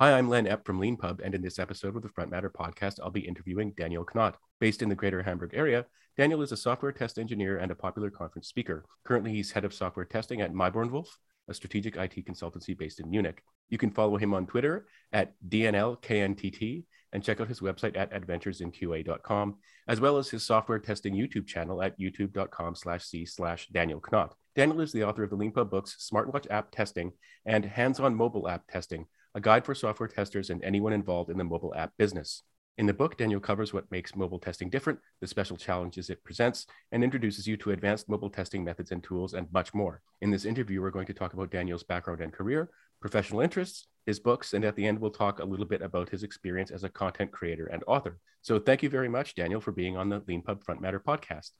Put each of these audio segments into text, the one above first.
Hi, I'm Len Epp from Leanpub, and in this episode of the Front Matter podcast, I'll be interviewing Daniel Knott. Based in the greater Hamburg area, Daniel is a software test engineer and a popular conference speaker. Currently, he's head of software testing at MaibornWolff, a strategic IT consultancy based in Munich. You can follow him on Twitter at DNLKNTT and check out his website at adventuresinqa.com, as well as his software testing YouTube channel at youtube.com slash c slash Daniel Knott. Daniel is the author of the Leanpub books Smartwatch App Testing and Hands-on Mobile App Testing, a guide for software testers and anyone involved in the mobile app business. In the book, Daniel covers what makes mobile testing different, the special challenges it presents, and introduces you to advanced mobile testing methods and tools, and much more. In this interview, we're going to talk about Daniel's background and career, professional interests, his books, and at the end, we'll talk a little bit about his experience as a content creator and author. So thank you very much, Daniel, for being on the Leanpub Front Matter podcast.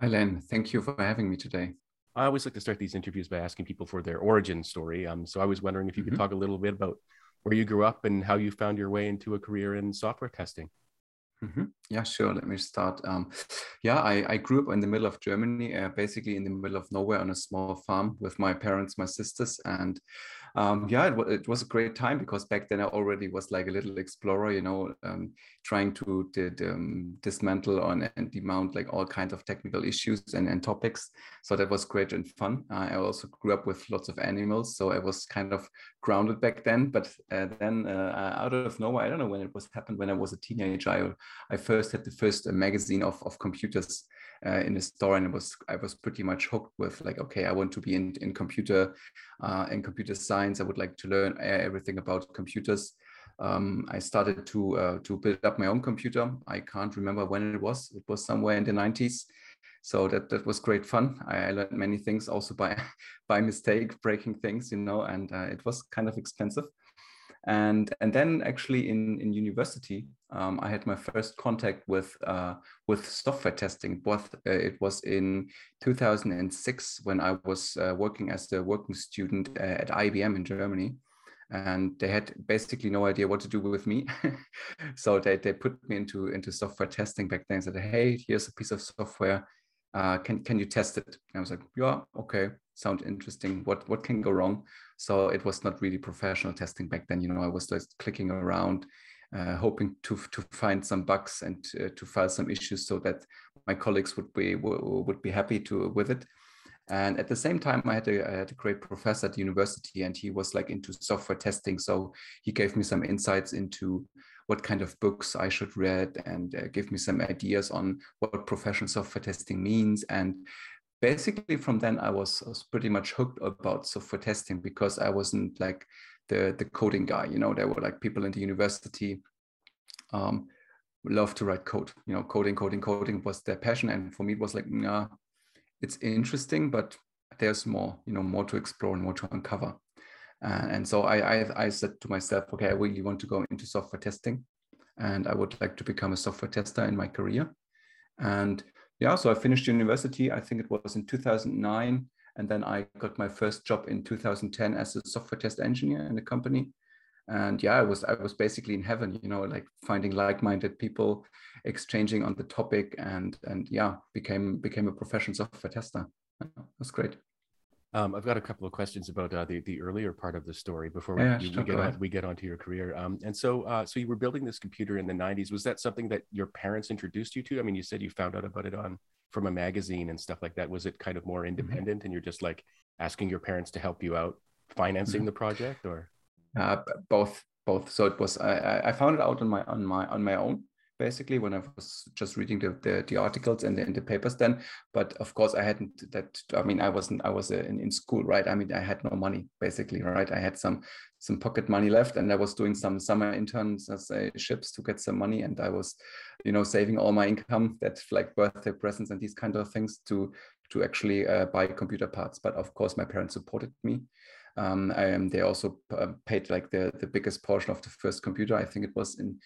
Hi, Len. Thank you for having me today. I always like to start these interviews by asking people for their origin story. Um, so I was wondering if you mm-hmm. could talk a little bit about where you grew up and how you found your way into a career in software testing. Mm-hmm. Yeah, sure. Let me start. Um, yeah, I, I, grew up in the middle of Germany, uh, basically in the middle of nowhere on a small farm with my parents, my sisters, and um, yeah, it, w- it, was a great time because back then I already was like a little explorer, you know, um, trying to did, um, dismantle on and demount like all kinds of technical issues and, and topics. So that was great and fun. Uh, I also grew up with lots of animals, so I was kind of grounded back then. But uh, then uh, out of nowhere, I don't know when it was happened when I was a teenager. I, I first had the first uh, magazine of, of computers uh, in the store and it was i was pretty much hooked with like okay i want to be in, in computer uh, in computer science. I would like to learn everything about computers. Um, i started to uh, to build up my own computer. I can't remember when it was. It was somewhere in the 90s so that that was great fun. I, I learned many things also by by mistake breaking things you know and uh, it was kind of expensive. And and then actually in in university um, I had my first contact with uh, with software testing. Both uh, it was in 2006 when I was uh, working as a working student uh, at IBM in Germany, and they had basically no idea what to do with me. so they, they put me into into software testing back then. And said, "Hey, here's a piece of software. Uh, can can you test it?" And I was like, "Yeah, okay, sound interesting. What what can go wrong?" So it was not really professional testing back then. You know, I was just clicking around uh, hoping to to find some bugs and uh, to file some issues so that my colleagues would be would be happy to with it. And at the same time, I had a, I had a great professor at the university, and he was like into software testing. So he gave me some insights into what kind of books I should read, and uh, give me some ideas on what professional software testing means. And basically, from then, I was, was pretty much hooked about software testing because I wasn't like the the coding guy. You know, there were like people in the university um, love to write code. You know, coding, coding, coding was their passion, and for me it was like, nah, it's interesting, but there's more. You know, more to explore and more to uncover. Uh, and so I, I I said to myself, okay, I really want to go into software testing, and I would like to become a software tester in my career. And yeah, so I finished university. I think it was in 2009 and then I got my first job in 2010 as a software test engineer in a company. And yeah, I was I was basically in heaven, you know, like finding like-minded people, exchanging on the topic, and and yeah, became became a professional software tester. That's great. Um, I've got a couple of questions about uh, the the earlier part of the story before we, yeah, we, we get on we get onto your career. Um, and so uh, so you were building this computer in the '90s. Was that something that your parents introduced you to? I mean, you said you found out about it on from a magazine and stuff like that was it kind of more mm-hmm. independent mm-hmm. and you're just like asking your parents to help you out financing mm-hmm. the project or uh, both both so it was I, I found it out on my on my on my own basically when I was just reading the, the, the articles and the, in the papers then. But of course, I hadn't that. I mean, I wasn't. I was uh, in, in school, right? I mean, I had no money basically, right? I had some some pocket money left, and I was doing some summer interns as a ships to get some money, and I was, you know, saving all my income that like birthday presents and these kind of things to to actually uh, buy computer parts. But of course, my parents supported me. Um, and they also uh, paid like the, the biggest portion of the first computer. I think it was in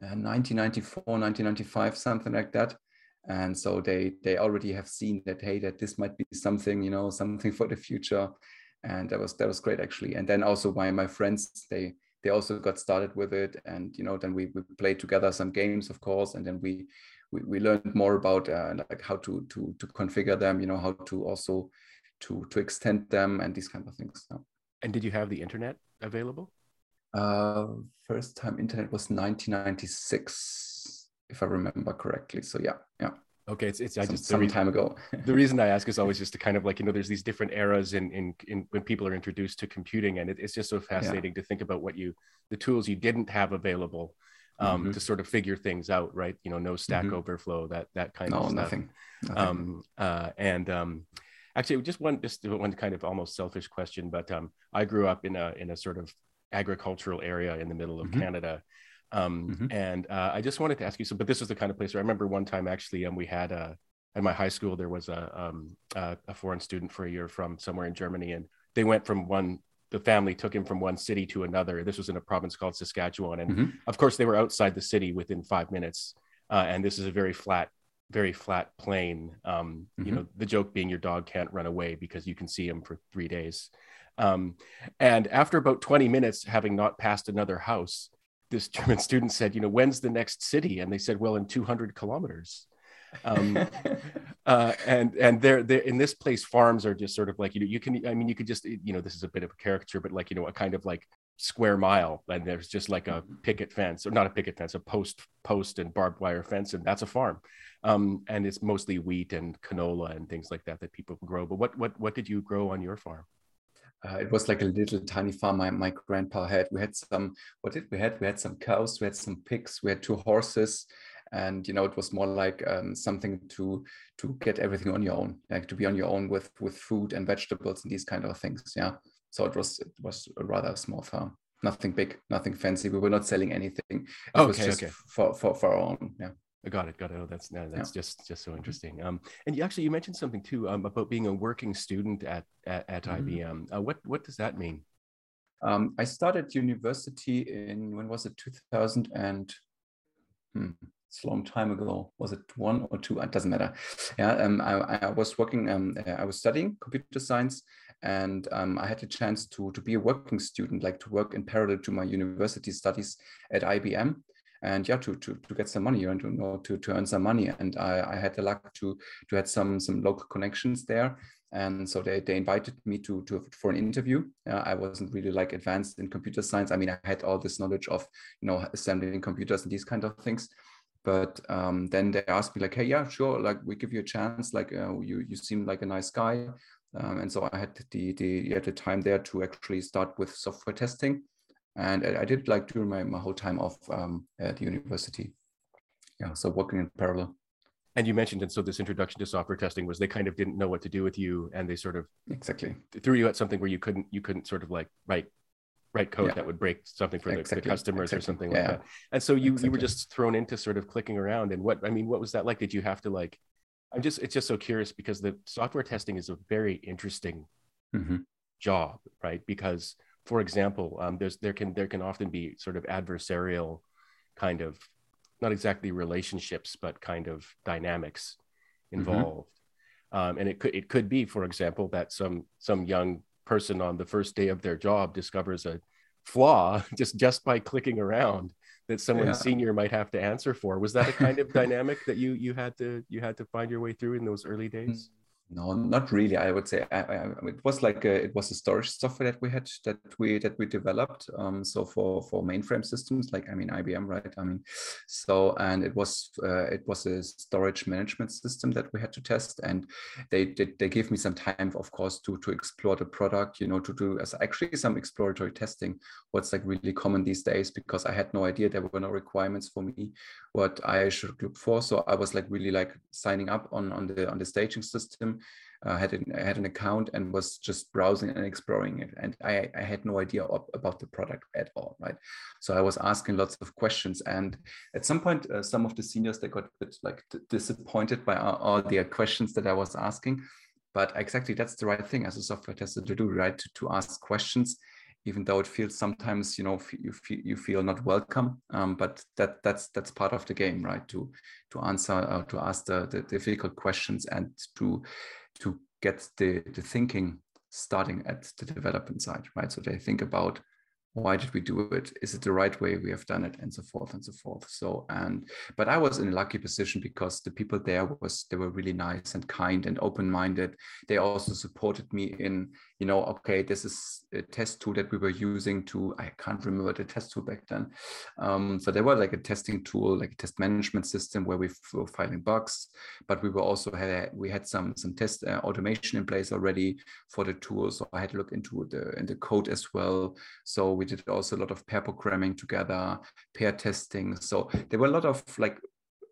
1994, uh, 1995, something like that. And so they they already have seen that hey that this might be something you know something for the future, and that was that was great actually. And then also my my friends they they also got started with it, and you know then we, we played together some games of course, and then we we, we learned more about uh, like how to to to configure them, you know how to also to to extend them and these kind of things. And did you have the internet available? Uh, first time internet was 1996, if I remember correctly. So yeah, yeah. Okay, it's it's I some, just some reason, time ago. the reason I ask is always just to kind of like you know there's these different eras in in, in when people are introduced to computing and it, it's just so fascinating yeah. to think about what you the tools you didn't have available um, mm-hmm. to sort of figure things out, right? You know, no Stack mm-hmm. Overflow, that that kind no, of stuff. nothing. nothing. Um, uh, and um, actually, just one just one kind of almost selfish question, but um, I grew up in a in a sort of agricultural area in the middle of mm-hmm. Canada. Um, mm-hmm. And uh, I just wanted to ask you so, but this is the kind of place where I remember one time actually, um, we had a, at my high school, there was a, um, a, a foreign student for a year from somewhere in Germany, and they went from one the family took him from one city to another. This was in a province called Saskatchewan, and mm-hmm. of course they were outside the city within five minutes. Uh, and this is a very flat, very flat plain. Um, mm-hmm. You know, the joke being your dog can't run away because you can see him for three days. Um, and after about 20 minutes, having not passed another house, this German student said, "You know, when's the next city?" And they said, "Well, in 200 kilometers." um, uh, and and there there in this place farms are just sort of like you know you can i mean you could just you know this is a bit of a caricature but like you know a kind of like square mile and there's just like a mm-hmm. picket fence or not a picket fence a post post and barbed wire fence and that's a farm um, and it's mostly wheat and canola and things like that that people grow but what what what did you grow on your farm uh, it was like a little tiny farm my, my grandpa had. We had some what did we had? We had some cows we had some pigs we had two horses and you know it was more like um, something to to get everything on your own like to be on your own with with food and vegetables and these kind of things yeah. So it was it was a rather small farm. Nothing big nothing fancy. We were not selling anything. It okay, was just okay. for, for for our own yeah I got it. Got it. Oh, that's no, that's yeah. just just so interesting. Um, and you actually you mentioned something too um, about being a working student at at, at mm-hmm. IBM. Uh, what what does that mean? Um, I started university in when was it 2000 and hmm, it's a long time ago. Was it one or two? It doesn't matter. Yeah, um, I, I, was working. Um, I was studying computer science, and um, I had a chance to to be a working student, like to work in parallel to my university studies at IBM, and yeah, to to, to get some money and to you know to, to earn some money. And I, I had the luck to to had some some local connections there, and so they, they invited me to, to for an interview. Uh, i wasn't really like advanced in computer science. I mean i had all this knowledge of you know assembling computers and these kind of things. But um, then they asked me like hey yeah sure like we give you a chance. Like uh, you you seem like a nice guy. Um, and so i had the the yeah, the time there to actually start with software testing and i, I did like during my, my whole time off um, at the university yeah so working in parallel and you mentioned and so this introduction to software testing was they kind of didn't know what to do with you and they sort of exactly threw you at something where you couldn't you couldn't sort of like write write code yeah. that would break something for exactly. the, the, customers exactly. or something yeah. like that. And so you exactly. you were just thrown into sort of clicking around. And what I mean, what was that like? Did you have to like? I'm just it's just so curious because the software testing is a very interesting mm-hmm. job, right? Because for example, um, there's there can there can often be sort of adversarial kind of not exactly relationships, but kind of dynamics mm-hmm. involved. Mm-hmm. Um, and it could it could be, for example, that some some young person on the first day of their job discovers a flaw just just by clicking around that someone yeah. senior might have to answer for was that a kind of dynamic that you you had to you had to find your way through in those early days no not really. I would say I, I, it was like a, it was a storage software that we had that we that we developed um, so for for mainframe systems like i mean ibm right? I mean so and it was uh, it was a storage management system that we had to test and they did they gave me some time of course to to explore the product you know to do as actually some exploratory testing what's like really common these days because i had no idea there were no requirements for me what i should look for. So i was like really like signing up on on the on the staging system uh, had an, I had an account and was just browsing and exploring it, and I, I had no idea of, about the product at all, right? So I was asking lots of questions, and at some point, uh, some of the seniors they got a bit like disappointed by all, all the questions that I was asking, but exactly that's the right thing as a software tester to do, right? To, to ask questions even though it feels sometimes you know you feel you feel not welcome um, but that that's that's part of the game right to to answer uh, to ask the, the difficult questions and to to get the, the thinking starting at the development side, right? So they think about why did we do it? Is it the right way we have done it, and so forth and so forth. So and but I was in a lucky position because the people there was they were really nice and kind and open minded. They also supported me in you know, okay, this is a test tool that we were using to, I can't remember the test tool back then. Um, so there was like a testing tool, like a test management system where we were filing bugs, but we were also had, we had some, some test uh, automation in place already for the tool. So I had to look into the, in the code as well. So we did also a lot of pair programming together, pair testing. So there were a lot of like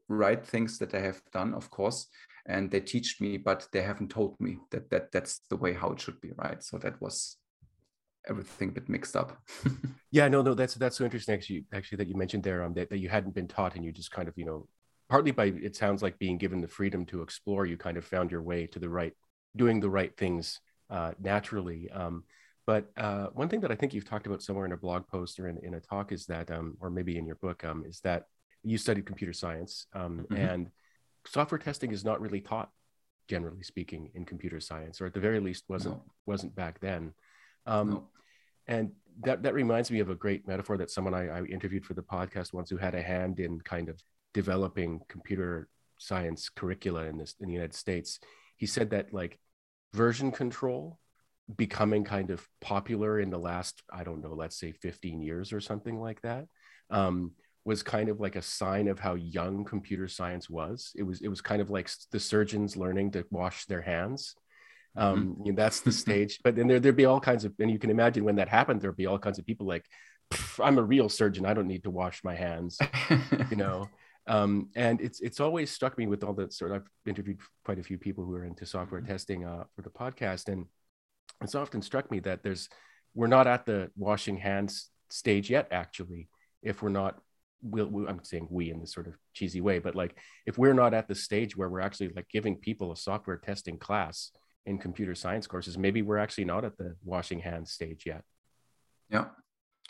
right things that I have done, of course, and they teach me, but they haven't told me that that that's the way how it should be, right? So that was everything a bit mixed up. yeah, no, no, that's that's so interesting. Actually, actually, that you mentioned there, um, that, that you hadn't been taught, and you just kind of, you know, partly by it sounds like being given the freedom to explore, you kind of found your way to the right, doing the right things uh, naturally. Um, but uh, one thing that I think you've talked about somewhere in a blog post or in, in a talk is that, um, or maybe in your book, um, is that you studied computer science um, mm-hmm. and software testing is not really taught generally speaking in computer science or at the very least wasn't no. wasn't back then um, no. and that that reminds me of a great metaphor that someone I, I, interviewed for the podcast once who had a hand in kind of developing computer science curricula in this in the united states he said that like version control becoming kind of popular in the last i don't know let's say 15 years or something like that um, was kind of like a sign of how young computer science was. It was it was kind of like the surgeons learning to wash their hands. Um, mm-hmm. you know, that's the stage. But then there there'd be all kinds of, and you can imagine when that happened, there'd be all kinds of people like, "I'm a real surgeon. I don't need to wash my hands," you know. Um, and it's it's always struck me with all the sort. Of, I've interviewed quite a few people who are into software mm-hmm. testing uh, for the podcast, and it's often struck me that there's we're not at the washing hands stage yet. Actually, if we're not we'll, we, I'm saying we in this sort of cheesy way, but like if we're not at the stage where we're actually like giving people a software testing class in computer science courses, maybe we're actually not at the washing hands stage yet. Yeah.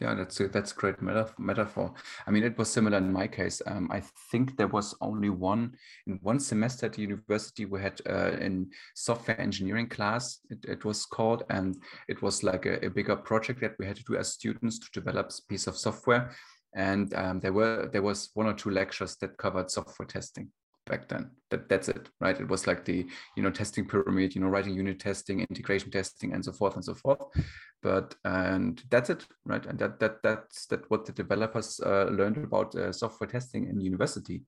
Yeah, that's a, that's a great metaphor. I mean, it was similar in my case. Um, I think there was only one in one semester at the university we had uh, in software engineering class. It, it, was called, and it was like a, a bigger project that we had to do as students to develop a piece of software and um, there were there was one or two lectures that covered software testing back then. That that's it right? It was like the you know testing pyramid you know writing unit testing integration testing and so forth and so forth. But and that's it right? And that that that's that what the developers uh, learned about uh, software testing in university.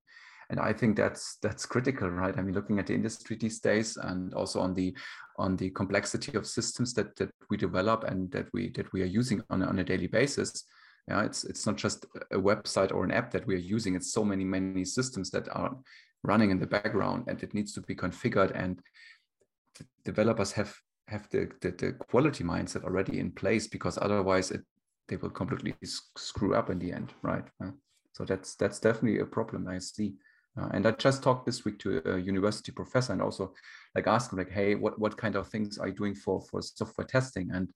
And i think that's that's critical right? I mean looking at the industry these days and also on the on the complexity of systems that that we develop and that we that we are using on, on a daily basis yeah, it's it's not just a website or an app that we're using. It's so many many systems that are running in the background, and it needs to be configured. And developers have have the, the, the quality mindset already in place because otherwise it they will completely screw up in the end, right? Uh, so that's that's definitely a problem I see. Uh, and I just talked this week to a university professor and also like asked him like, hey, what what kind of things are you doing for for software testing? And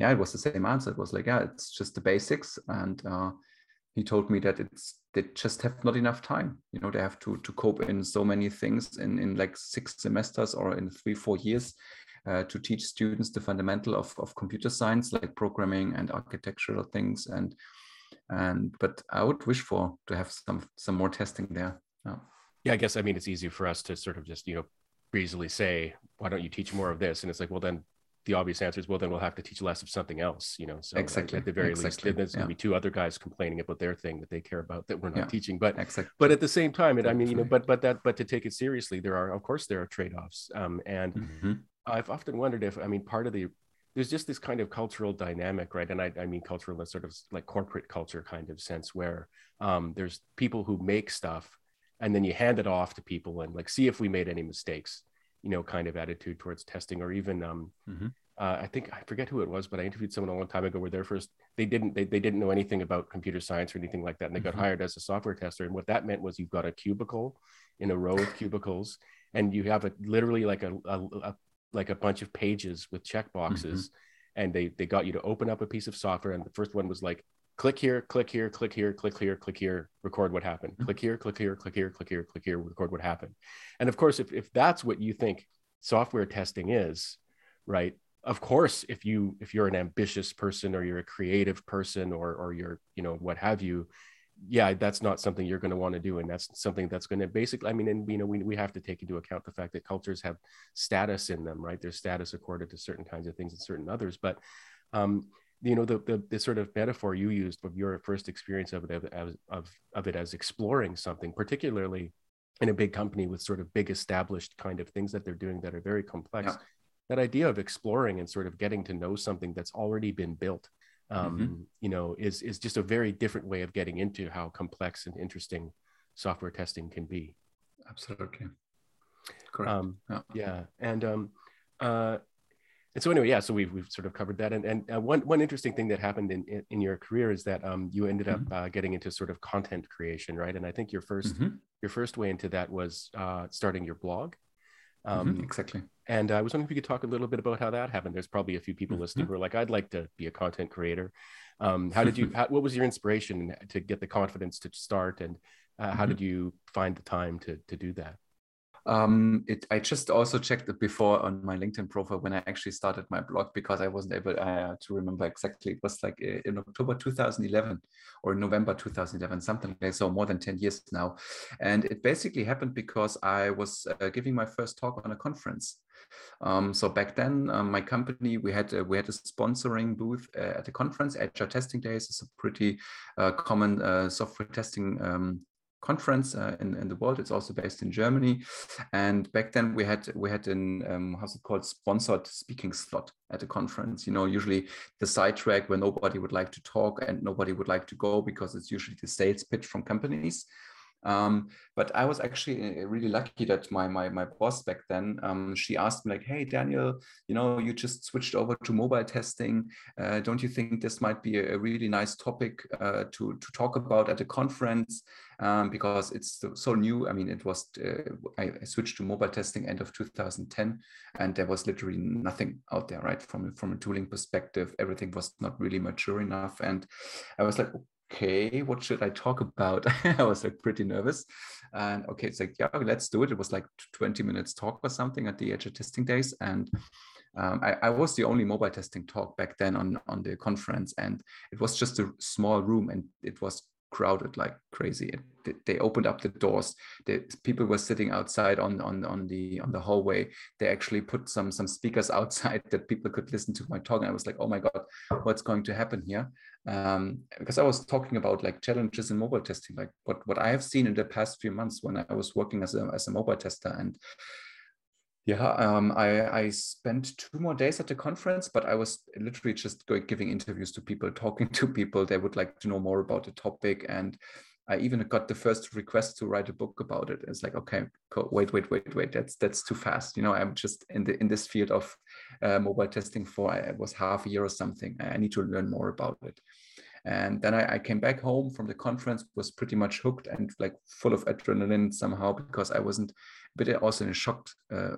yeah, it was the same answer. It was like, yeah, it's just the basics. And uh, he told me that it's they just have not enough time. You know, they have to to cope in so many things in in like six semesters or in three four years. Uh, to teach students the fundamental of, of computer science like programming and architectural things and and but i would wish for to have some some more testing there yeah, yeah i guess i mean it's easy for us to sort of just you know breezily say why don't you teach more of this and it's like well then the obvious answer is well then we'll have to teach less of something else you know so exactly at the very exactly. least there's going to be two other guys complaining about their thing that they care about that we're not yeah. teaching but exactly. but at the same time it, i mean you know but but that but to take it seriously there are of course there are trade-offs um, and mm-hmm. i've often wondered if i mean part of the there's just this kind of cultural dynamic right and i, I mean cultural sort of like corporate culture kind of sense where um, there's people who make stuff and then you hand it off to people and like see if we made any mistakes you know kind of attitude towards testing or even um, mm-hmm. uh, i think i forget who it was but i interviewed someone a long time ago where their first they didn't they, they didn't know anything about computer science or anything like that and they got mm-hmm. hired as a software tester and what that meant was you've got a cubicle in a row of cubicles and you have a literally like a, a, a like a bunch of pages with check boxes mm-hmm. and they they got you to open up a piece of software and the first one was like click here, click here, click here, click here, click here, record what happened. Mm-hmm. Click here, click here, click here, click here, click here, record what happened. And of course, if, if that's what you think software testing is, right? Of course, if you if you're an ambitious person or you're a creative person or or you're, you know, what have you, yeah, that's not something you're going to want to do, and that's something that's going to basically. I mean, and you know, we we have to take into account the fact that cultures have status in them, right? There's status accorded to certain kinds of things and certain others, but um, you know the, the, the sort of metaphor you used of your first experience of it as of, of it as exploring something particularly in a big company with sort of big established kind of things that they're doing that are very complex yeah. that idea of exploring and sort of getting to know something that's already been built um, mm-hmm. you know is is just a very different way of getting into how complex and interesting software testing can be absolutely correct um, yeah. yeah and um, uh, and so anyway, yeah, so we've, we've sort of covered that. And, and uh, one, one interesting thing that happened in, in, in your career is that um, you ended mm-hmm. up uh, getting into sort of content creation, right? And I think your 1st mm-hmm. your first way into that was uh, starting your blog. Mm-hmm, um, exactly. And I was wondering if you could talk a little bit about how that happened. There's probably a few people listening mm-hmm. who are like, I'd like to be a content creator. Um, how did you, how, what was your inspiration to get the confidence to start? And uh, how mm-hmm. did you find the time to, to do that? Um, it, I just also checked it before on my LinkedIn profile when I actually started my blog because I wasn't able uh, to remember exactly. It was like uh, in October 2011 or November 2011, something like so, more than 10 years now. And it basically happened because I was uh, giving my first talk on a conference. Um, so back then, um, my company we had we had a sponsoring booth uh, at the conference. Agile Testing Days is a pretty uh, common uh, software testing um, conference uh, in, in the world. It's also based in Germany. And back then we had we had an um, how's it called sponsored speaking slot at the conference. You know, usually the sidetrack where nobody would like to talk and nobody would like to go because it's usually the sales pitch from companies. Um, but I was actually uh, really lucky that my my my boss back then um, she asked me like, "Hey Daniel, you know you just switched over to mobile testing. Uh, don't you think this might be a, really nice topic uh, to to talk about at a conference um, because it's so, new? I mean, it was uh, I, switched to mobile testing end of 2010, and there was literally nothing out there, right? From from a tooling perspective, everything was not really mature enough, and I was like, okay, what should I talk about? I was like pretty nervous. And okay, it's like, yeah, let's do it. It was like 20 minutes talk or something at the Agile testing days. And um, I, I, was the only mobile testing talk back then on, on the conference. And it was just a small room and it was crowded like crazy. It, they opened up the doors. The people were sitting outside on on on the on the hallway. They actually put some some speakers outside that people could listen to my talk. And I was like, oh my god, what's going to happen here? Um, because I was talking about like challenges in mobile testing, like what what I have seen in the past few months when I was working as a as a mobile tester and yeah, um, I, I spent two more days at the conference, but I was literally just going, giving interviews to people, talking to people. They would like to know more about the topic. And I even got the first request to write a book about it. It's like, okay, wait, wait, wait, wait. That's that's too fast. You know, I'm just in the in this field of uh, mobile testing for it was half a year or something. I need to learn more about it. And then I, I, came back home from the conference, was pretty much hooked and like full of adrenaline somehow because I wasn't, but also in a shocked uh,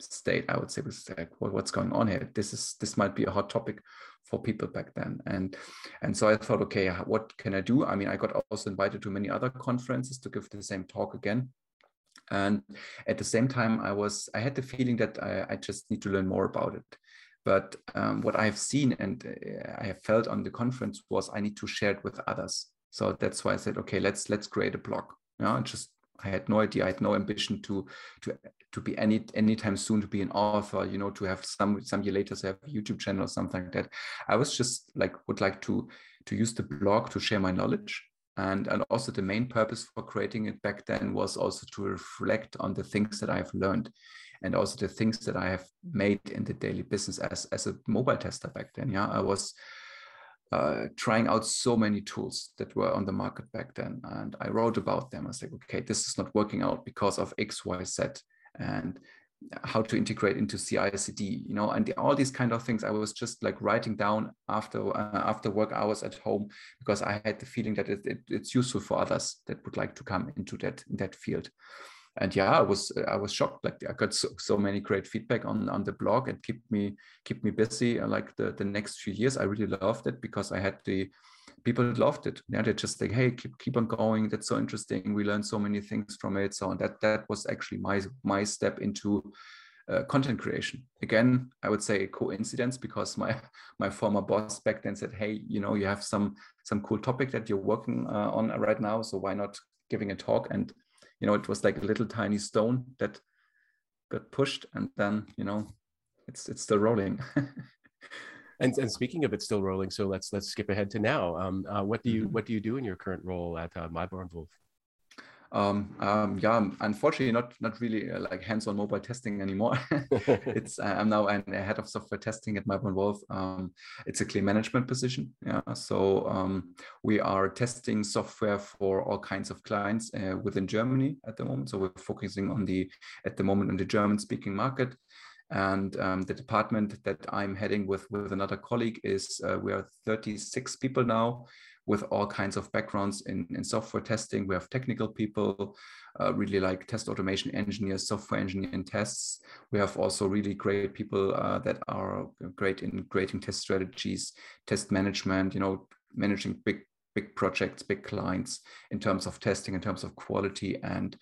state. I would say was like, well, what's going on here? This is this might be a hot topic for people back then. And and so I thought, okay, what can I do? I mean, I got also invited to many other conferences to give the same talk again. And at the same time, I was I had the feeling that I, I just need to learn more about it. But um, what I've seen and uh, I have felt on the conference was I need to share it with others. So that's why I said, okay, let's let's create a blog. You know, just I had no idea. I had no ambition to to to be any anytime soon to be an author. You know, to have some some year later to have a YouTube channel or something like that. I was just like would like to to use the blog to share my knowledge. And, and also the main purpose for creating it back then was also to reflect on the things that I've learned and also the things that I have made in the daily business as, as a mobile tester back then. Yeah, I was uh, trying out so many tools that were on the market back then. And I wrote about them. I was like, okay, this is not working out because of X, Y, Z. And how to integrate into CI/CD, you know, and all these kind of things. I was just like writing down after uh, after work hours at home because I had the feeling that it, it, it's useful for others that would like to come into that that field and yeah i was i was shocked. Like i got so, so many great feedback on on the blog and keep me keep me busy uh, like the the next few years. I really loved it because i had the people loved it. Yeah they just like hey keep, keep on going. That's so interesting. We learned so many things from it. So that that was actually my my step into uh, content creation. Again, I would say a coincidence because my my former boss back then said, "Hey, you know, you have some some cool topic that you're working uh, on right now, so why not giving a talk?" And you know, it was like a little tiny stone that got pushed, and then you know, it's it's still rolling. and, and speaking of it still rolling, so let's let's skip ahead to now. Um, uh, what do you Mhm. what do you do in your current role at uh, MaibornWolff? Um, um, yeah, unfortunately, not not really uh, like hands-on mobile testing anymore. it's I'm now an, a head of software testing at MaibornWolff. Um, it's a clean management position. Yeah, so um, we are testing software for all kinds of clients uh, within Germany at the moment. So we're focusing on the at the moment on the German-speaking market. And um, the department that I'm heading with with another colleague is uh, we are 36 people now with all kinds of backgrounds in, in software testing. We have technical people, uh, really like test automation engineers, software engineering tests. We have also really great people uh, that are great in creating test strategies, test management, you know, managing big, big projects, big clients in terms of testing, in terms of quality and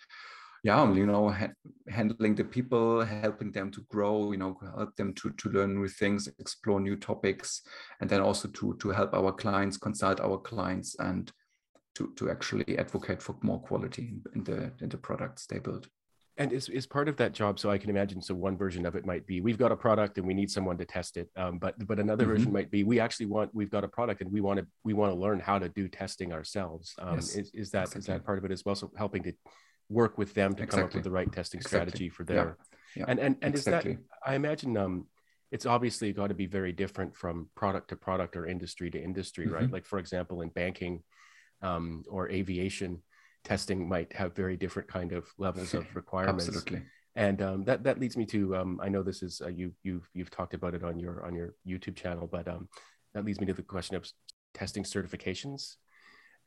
yeah, you know, ha- handling the people, helping them to grow, you know, help them to, to learn new things, explore new topics, and then also to, to help our clients, consult our clients, and to, to actually advocate for more quality in, in the in the products they build. And is, is part of that job, so I can imagine, so one version of it might be, we've got a product and we need someone to test it. Um, but, but another Mhm. version might be, we actually want, we've got a product and we want to, we want to learn how to do testing ourselves. Um, Yes, is, is that, is exactly. that part of it as well? So helping to work with them to come up with the right testing Exactly. strategy for their, Yeah. and, and, and is that. I imagine, um, it's obviously got to be very different from product to product or industry to industry, right? Mhm. Like for example, in banking um, or aviation, testing might have very different kind of levels of requirements. Absolutely. And um, that that leads me to um, I know this is uh, you you've you've talked about it on your on your YouTube channel, but um, that leads me to the question of testing certifications.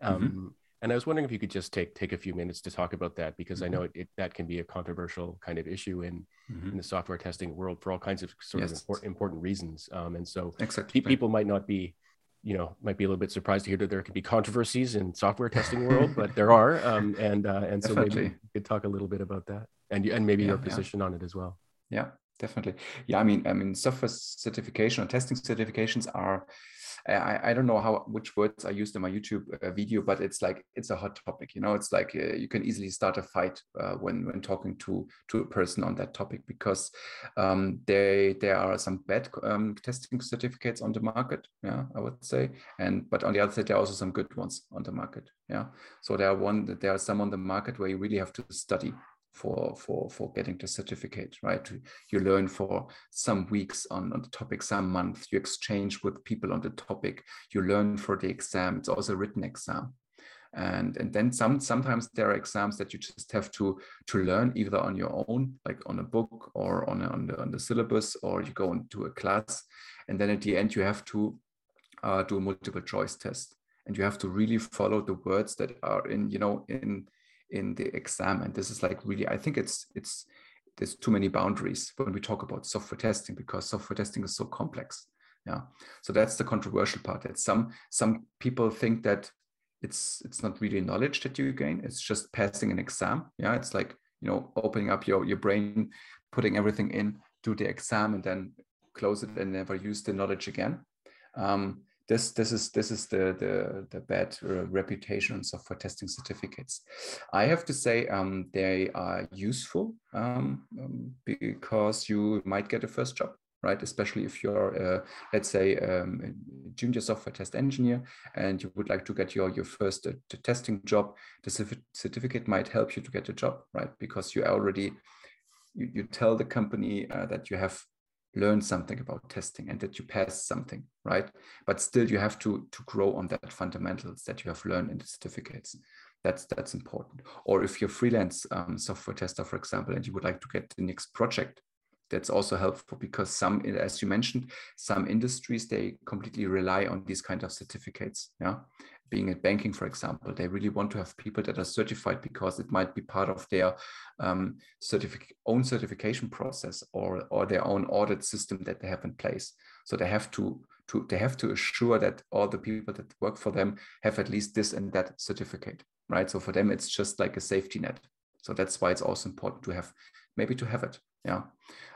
Um, And I was wondering if you could just take take a few minutes to talk about that because I know it, it that can be a controversial kind of issue in Mhm. in the software testing world for all kinds of sort of Yes. import, important reasons. Um, and so Exactly. pe- people might not be, you know, might be a little bit surprised to hear that there could be controversies in software testing world, but there are. Um, and uh, and so maybe you could talk a little bit about that and and maybe Yeah, your yeah. position on it as well. Yeah, definitely. Yeah, I mean, I mean, software certification or testing certifications are, I, I don't know how which words I used in my YouTube uh, video, but it's like it's a hot topic. You know, it's like uh, you can easily start a fight uh, when when talking to to a person on that topic because um, they there are some bad um, testing certificates on the market. Yeah, I would say, and but on the other side there are also some good ones on the market. Yeah, so there are one there are some on the market where you really have to study for for for getting the certificate right? You learn for some weeks on, on the topic some months. You exchange with people on the topic. You learn for the exam. It's also a written exam. And and then some sometimes there are exams that you just have to to learn either on your own like on a book or on a, on the on the syllabus or you go into a class. And then at the end you have to uh, do a multiple choice test. And you have to really follow the words that are in you know in in the exam and this is like really i think it's it's there's too many boundaries when we talk about software testing because software testing is so complex yeah. So that's the controversial part that some some people think that it's it's not really knowledge that you gain it's just passing an exam yeah. It's like you know opening up your your brain putting everything in do the exam and then close it and never use the knowledge again. Um, this this is this is the the, the bad uh, reputation on software testing certificates. I have to say um, they are useful um, um, because you might get a first job, right? Especially if you're, uh, let's say, um, a junior software test engineer and you would like to get your your first uh, testing job. The certificate might help you to get a job, right? Because you already you, you tell the company uh, that you have learn something about testing and that you pass something right? But still you have to to grow on that fundamentals that you have learned in the certificates. That's that's important. Or if you're freelance um, software tester for example and you would like to get the next project that's also helpful because some as you mentioned some industries they completely rely on these kind of certificates yeah being in banking for example they really want to have people that are certified because it might be part of their um, certific- own certification process or or their own audit system that they have in place. So they have to to they have to assure that all the people that work for them have at least this and that certificate right? So for them it's just like a safety net. So that's why it's also important to have maybe to have it Yeah.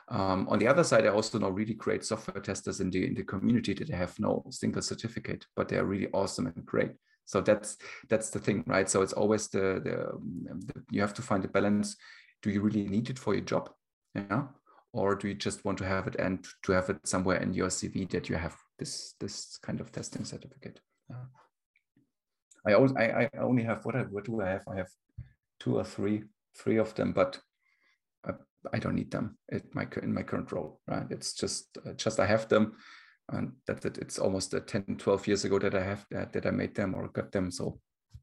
Um, on the other side, I also know really great software testers in the in the community that have no single certificate, but they are really awesome and great. So that's that's the thing, right? So it's always the, the, um, the you have to find a balance. Do you really need it for your job? Yeah. Or do you just want to have it and to have it somewhere in your CV that you have this this kind of testing certificate? Yeah. I always I, I only have what I, what do I have? I have two or three three of them, but I, don't need them in my in my current role. Right? It's just uh, just I have them, and that, that it's almost uh, 10, 12 years ago that I have that that I made them or got them. So,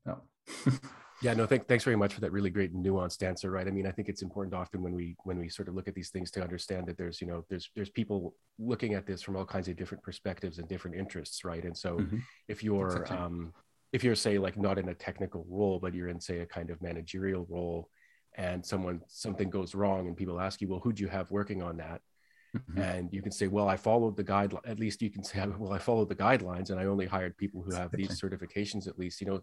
yeah. yeah no th- thanks very much for that really great nuanced answer right i mean i think it's important often when we when we sort of look at these things to understand that there's you know there's there's people looking at this from all kinds of different perspectives and different interests right and so mm-hmm. if you're exactly. um if you're say like not in a technical role but you're in say a kind of managerial role and someone something goes wrong and people ask you well who do you have working on that mm-hmm. and you can say well i followed the guide at least you can say well i followed the guidelines and i only hired people who have these certifications at least you know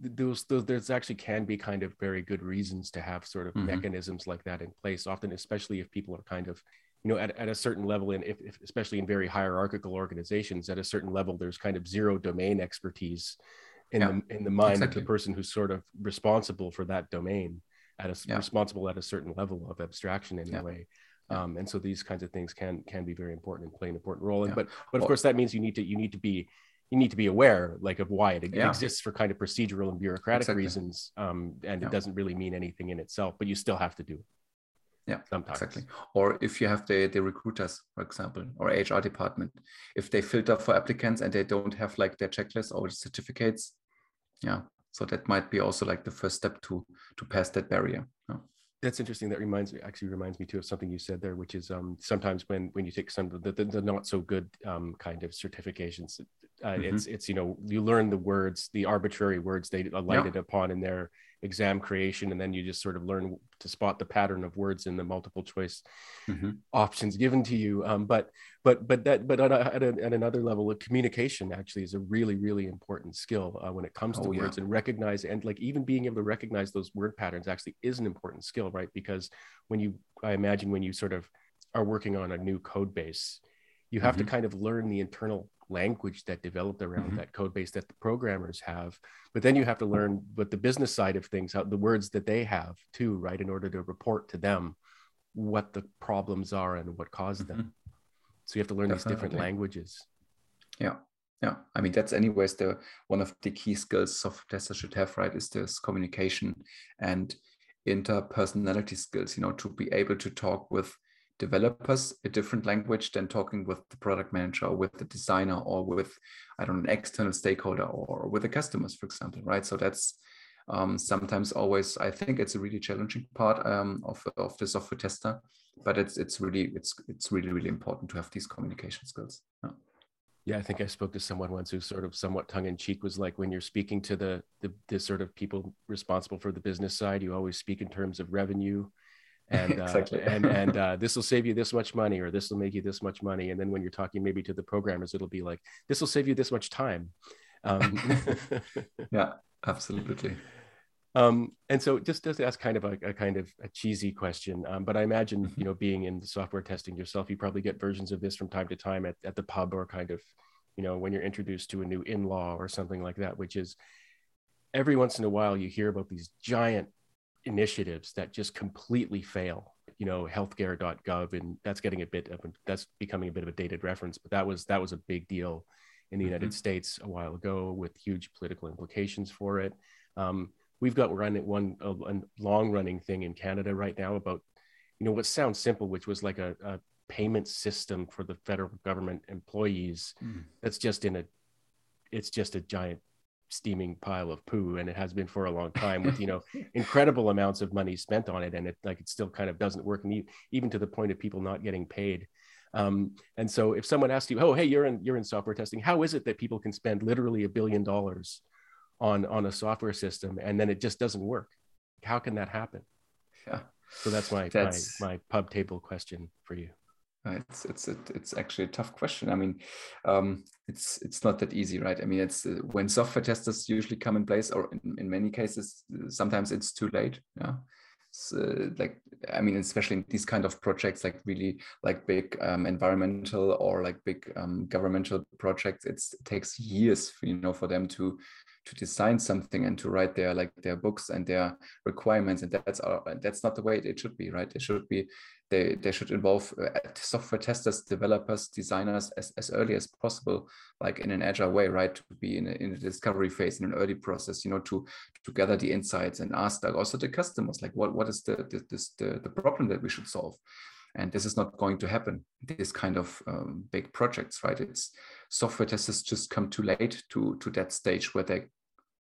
those, those there's actually can be kind of very good reasons to have sort of mm-hmm. mechanisms like that in place often especially if people are kind of you know at, at a certain level and if, if, especially in very hierarchical organizations at a certain level there's kind of zero domain expertise in yeah, the in the mind exactly. of the person who's sort of responsible for that domain at a yeah. responsible at a certain level of abstraction anyway. Yeah. Um, and so these kinds of things can can be very important and play an important role. And but but of well, course that means you need to you need to be you need to be aware like of why it, exists for kind of procedural and bureaucratic exactly. reasons. Um, and it doesn't really mean anything in itself, but you still have to do it. Yeah, Sometimes. exactly. Or if you have the, the recruiters, for example, or HR department, if they filter for applicants and they don't have like their checklist or certificates, yeah, so that might be also like the first step to to pass that barrier yeah. that's interesting that reminds me actually reminds me too of something you said there which is um, sometimes when when you take some of the, the, the not so good um, kind of certifications uh, mm-hmm. it's it's you know you learn the words the arbitrary words they alighted yeah. upon in their exam creation and then you just sort of learn to spot the pattern of words in the multiple choice mm-hmm. options given to you um, but but but that but at, a, at, a, at, another level of communication actually is a really really important skill uh, when it comes to oh, words and recognize and like even being able to recognize those word patterns actually is an important skill right because when you i imagine when you sort of are working on a new code base you have mm-hmm. to kind of learn the internal language that developed around mm-hmm. that code base that the programmers have but then you have to learn what the business side of things how the words that they have too right in order to report to them what the problems are and what caused mm-hmm. them so you have to learn Definitely. these different languages yeah yeah i mean that's anyways the one of the key skills software testers should have right is this communication and interpersonality skills you know to be able to talk with developers a different language than talking with the product manager or with the designer or with i don't know an external stakeholder or with the customers for example right so that's um, sometimes always i think it's a really challenging part um, of, of the software tester but it's it's really it's it's really really important to have these communication skills yeah. Yeah, I think I spoke to someone once who sort of somewhat tongue in cheek was like when you're speaking to the, the the sort of people responsible for the business side, you always speak in terms of revenue and uh, exactly. and and uh, this will save you this much money or this will make you this much money and then when you're talking maybe to the programmers it'll be like this will save you this much time um, yeah absolutely um, and so just to ask kind of a, a kind of a cheesy question um, but i imagine mm-hmm. you know being in the software testing yourself you probably get versions of this from time to time at, at the pub or kind of you know when you're introduced to a new in-law or something like that which is every once in a while you hear about these giant initiatives that just completely fail you know healthcare.gov and that's getting a bit of a, that's becoming a bit of a dated reference but that was that was a big deal in the mm-hmm. united states a while ago with huge political implications for it um, we've got running one a, a long running thing in canada right now about you know what sounds simple which was like a, a payment system for the federal government employees mm. that's just in a it's just a giant steaming pile of poo and it has been for a long time with you know incredible amounts of money spent on it and it like it still kind of doesn't work and even to the point of people not getting paid. Um, and so if someone asks you oh hey you're in you're in software testing how is it that people can spend literally a billion dollars on on a software system and then it just doesn't work? How can that happen? Yeah. So that's my that's... my, my pub table question for you it's it's it's actually a tough question. I mean, um, it's it's not that easy, right? I mean, it's uh, when software testers usually come in place, or in, in many cases, sometimes it's too late. Yeah, so, like I mean, especially in these kind of projects, like really like big um, environmental or like big um, governmental projects, it takes years, you know, for them to to design something and to write their like their books and their requirements and that's our, that's not the way it should be right? It should be they they should involve uh, software testers developers designers as, as early as possible like in an agile way right? To be in a, in a discovery phase in an early process you know to to gather the insights and ask also the customers like what what is the the, this, the, the problem that we should solve? And this is not going to happen this kind of um, big projects right? It's software testers just come too late to to that stage where they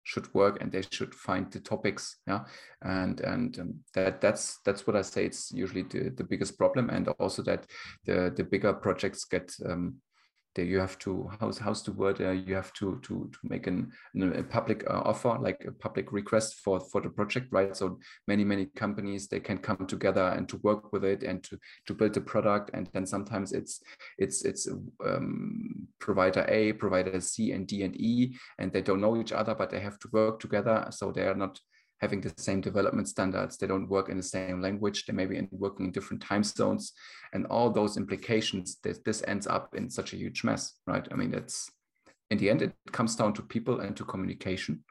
should work and they should find the topics yeah? And and um, that that's that's what i say it's usually the, the biggest problem and also that the the bigger projects get um, you have to how's how's the word uh, you have to to to make an, a public uh, offer like a public request for for the project right? So many many companies they can come together and to work with it and to to build the product. And then sometimes it's it's it's um, provider a provider c and d and e and they don't know each other but they have to work together. So they are not having the same development standards. They don't work in the same language. They may be working in different time zones, and all those implications. This, this ends up in such a huge mess, right? I mean, it's in the end, it comes down to people and to communication,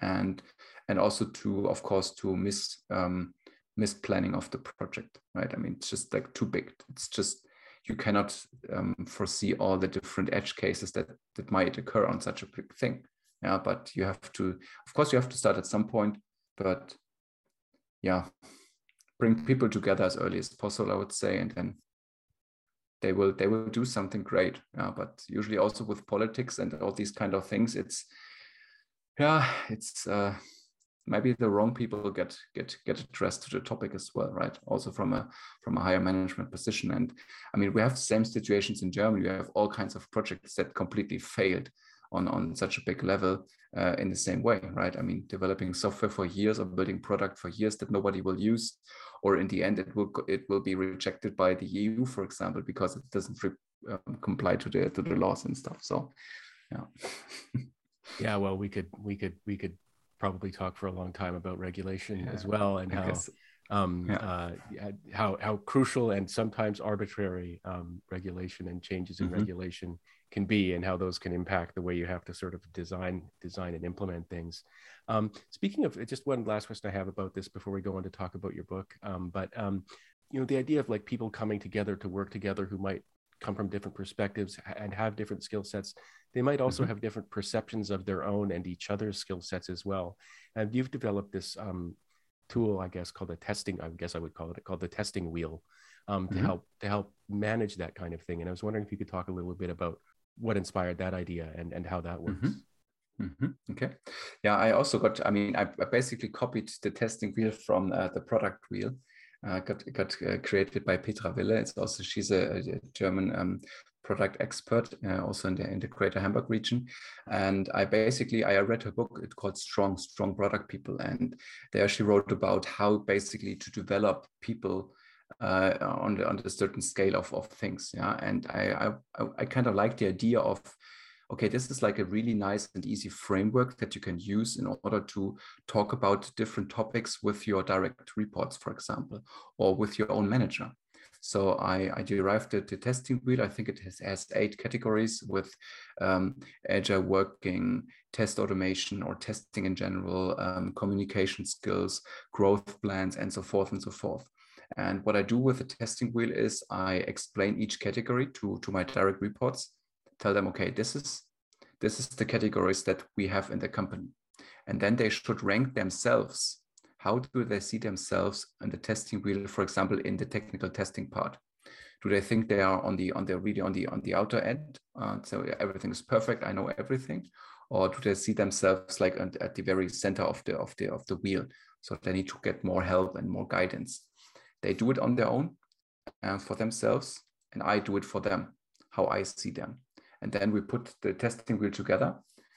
and and also to, of course, to miss um, misplanning of the project, right? I mean, it's just like too big. It's just you cannot um, foresee all the different edge cases that that might occur on such a big thing yeah but you have to of course you have to start at some point but yeah bring people together as early as possible i would say and then they will they will do something great. Yeah but usually also with politics and all these kind of things it's yeah it's uh maybe the wrong people get get get addressed to the topic as well right? Also from a from a higher management position. And i mean we have the same situations in germany. We have all kinds of projects that completely failed on on such a big level uh, in the same way, right? I mean, developing software for years or building product for years that nobody will use, or in the end, it will it will be rejected by the EU, for example, because it doesn't um, comply to the to the laws and stuff. So, yeah. yeah. Well, we could we could we could probably talk for a long time about regulation yeah, as well and I how. Guess. Um, yeah. uh, how how crucial and sometimes arbitrary um, regulation and changes in mm-hmm. regulation can be and how those can impact the way you have to sort of design design and implement things um, speaking of just one last question i have about this before we go on to talk about your book um, but um, you know the idea of like people coming together to work together who might come from different perspectives and have different skill sets they might also mm-hmm. have different perceptions of their own and each other's skill sets as well and you've developed this um, tool i guess called a testing i guess i would call it called the testing wheel um, to mm-hmm. help to help manage that kind of thing and i was wondering if you could talk a little bit about what inspired that idea and and how that works. Mm-hmm. Mm-hmm. Okay. Yeah, I also got. I mean, I, I basically copied the testing wheel from uh, the product wheel. Uh, got got uh, created by Petra Wille. It's also she's a, a German um, product expert, uh, also in the in the Greater Hamburg region. And I basically I read her book. It's called Strong Strong Product People, and there she wrote about how basically to develop people uh, on the on the certain scale of, of things. Yeah, and I I, I kind of like the idea of okay, this is like a really nice and easy framework that you can use in order to talk about different topics with your direct reports, for example, or with your own manager. So I, I derived the, the testing wheel. I think it has, has eight categories with um, agile working, test automation or testing in general, um, communication skills, growth plans, and so forth and so forth. And what I do with the testing wheel is I explain each category to, to my direct reports, tell them, okay, this is this is the categories that we have in the company. And then they should rank themselves. How do they see themselves in the testing wheel, for example, in the technical testing part? Do they think they are on the on the really on the on the outer end? Uh, so everything is perfect. I know everything, or do they see themselves like at the very center of the of the of the wheel? So they need to get more help and more guidance. They do it on their own uh, for themselves, and I do it for them, how I see them. And then we put the testing wheel together,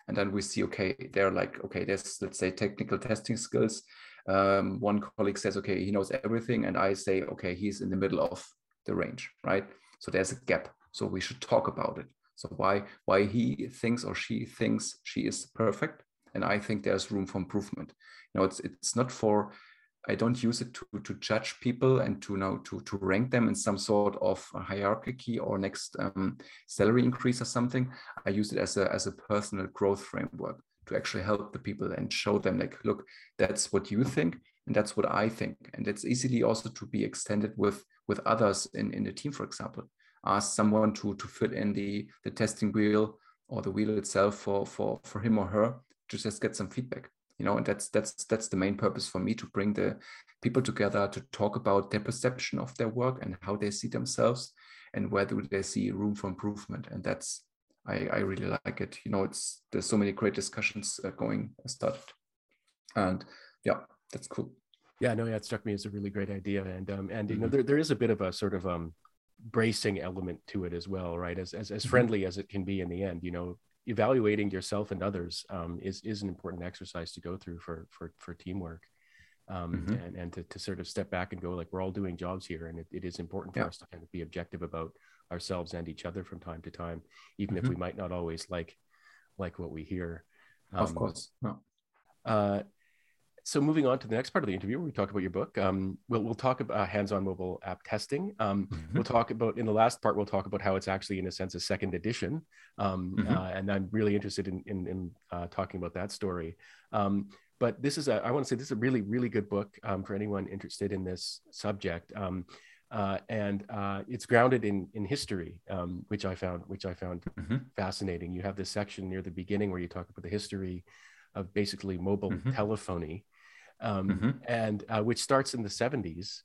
and then we see, okay, they're like, okay, there's, let's say, technical testing skills. Um, one colleague says, okay, he knows everything, and I say, okay, he's in the middle of the range, right? So there's a gap. So we should talk about it. So why why he thinks or she thinks she is perfect, and I think there's room for improvement. You know, it's it's not for I don't use it to, to judge people and to know to, to rank them in some sort of hierarchy or next um, salary increase or something. I use it as a as a personal growth framework to actually help the people and show them like, look, that's what you think and that's what I think. And it's easily also to be extended with with others in, in the team, for example. Ask someone to to fit in the the testing wheel or the wheel itself for for for him or her to just get some feedback you know and that's that's that's the main purpose for me to bring the people together to talk about their perception of their work and how they see themselves and where do they see room for improvement. And that's i i really like it. You know it's there's so many great discussions uh, going uh, started. And yeah that's cool. Yeah no yeah it struck me as a really great idea. And um and you know mm-hmm. there, there is a bit of a sort of um bracing element to it as well right? As as, as mm-hmm. friendly as it can be in the end you know evaluating yourself and others um, is is an important exercise to go through for for for teamwork um, mm-hmm. and and to, to sort of step back and go like we're all doing jobs here and it, it is important for yeah. us to kind of be objective about ourselves and each other from time to time even mm-hmm. if we might not always like like what we hear um, of course no. uh, so moving on to the next part of the interview where we talk about your book um, we'll, we'll talk about hands-on mobile app testing um, mm-hmm. we'll talk about in the last part we'll talk about how it's actually in a sense a second edition um, mm-hmm. uh, and i'm really interested in, in, in uh, talking about that story um, but this is a i want to say this is a really really good book um, for anyone interested in this subject um, uh, and uh, it's grounded in in history, um, which I found which I found mm-hmm. fascinating. You have this section near the beginning where you talk about the history of basically mobile mm-hmm. telephony, um, mm-hmm. and uh, which starts in the 70s.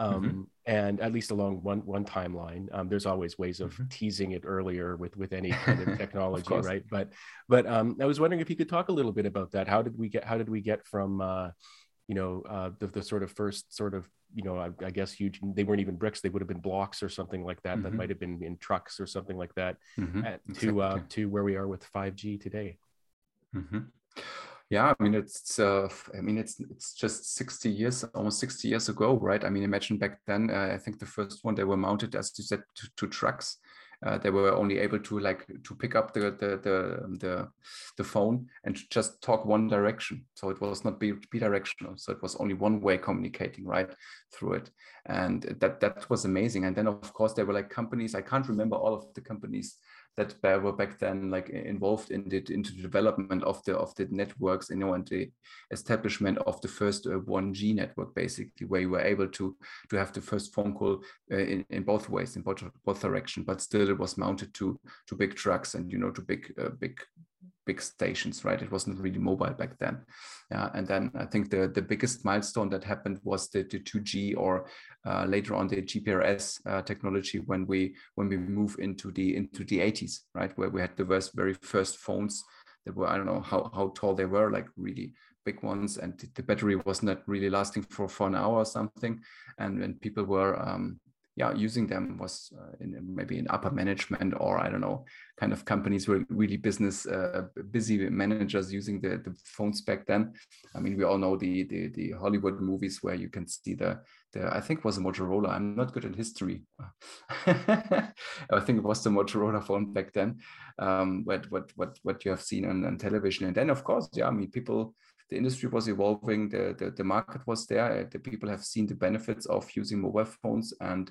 Um, mm-hmm. and at least along one one timeline, um, there's always ways of mm-hmm. teasing it earlier with with any kind of technology, of right? But but um, I was wondering if you could talk a little bit about that. How did we get how did we get from uh, you know uh, the, the sort of first sort of you know I, I, guess huge they weren't even bricks they would have been blocks or something like that that mm-hmm. might have been in trucks or something like that mm-hmm. uh, to uh, to where we are with 5G today. Yeah, I mean it's uh, I mean it's it's just 60 years, almost 60 years ago, right? I mean, imagine back then. Uh, I think the first one they were mounted, as you said, to, to trucks. Uh, they were only able to like to pick up the the the the, the phone and just talk one direction. So it was not bidirectional. So it was only one way communicating right through it, and that that was amazing. And then of course there were like companies. I can't remember all of the companies that were back then like involved in the into the development of the of the networks, you know, and the establishment of the first uh, 1G network, basically, where you were able to to have the first phone call uh, in, in both ways, in both both direction, but still it was mounted to to big trucks and you know to big uh, big big stations, right? It wasn't really mobile back then. Yeah, and then I think the the biggest milestone that happened was the, the 2G or uh, later on the GPRS uh, technology when we when we move into the into the 80s, right, where we had the very, very first phones that were I don't know how how tall they were, like really big ones, and the battery was not really lasting for for an hour or something, and when people were um, yeah, using them was uh, in maybe in upper management or I don't know, kind of companies were really business uh, busy managers using the, the phones back then. I mean, we all know the, the, the Hollywood movies where you can see the the I think was a Motorola. I'm not good at history. I think it was the Motorola phone back then. Um, what what what what you have seen on, on television, and then of course, yeah, I mean people the industry was evolving, the, the, the market was there, uh, the people have seen the benefits of using mobile phones, and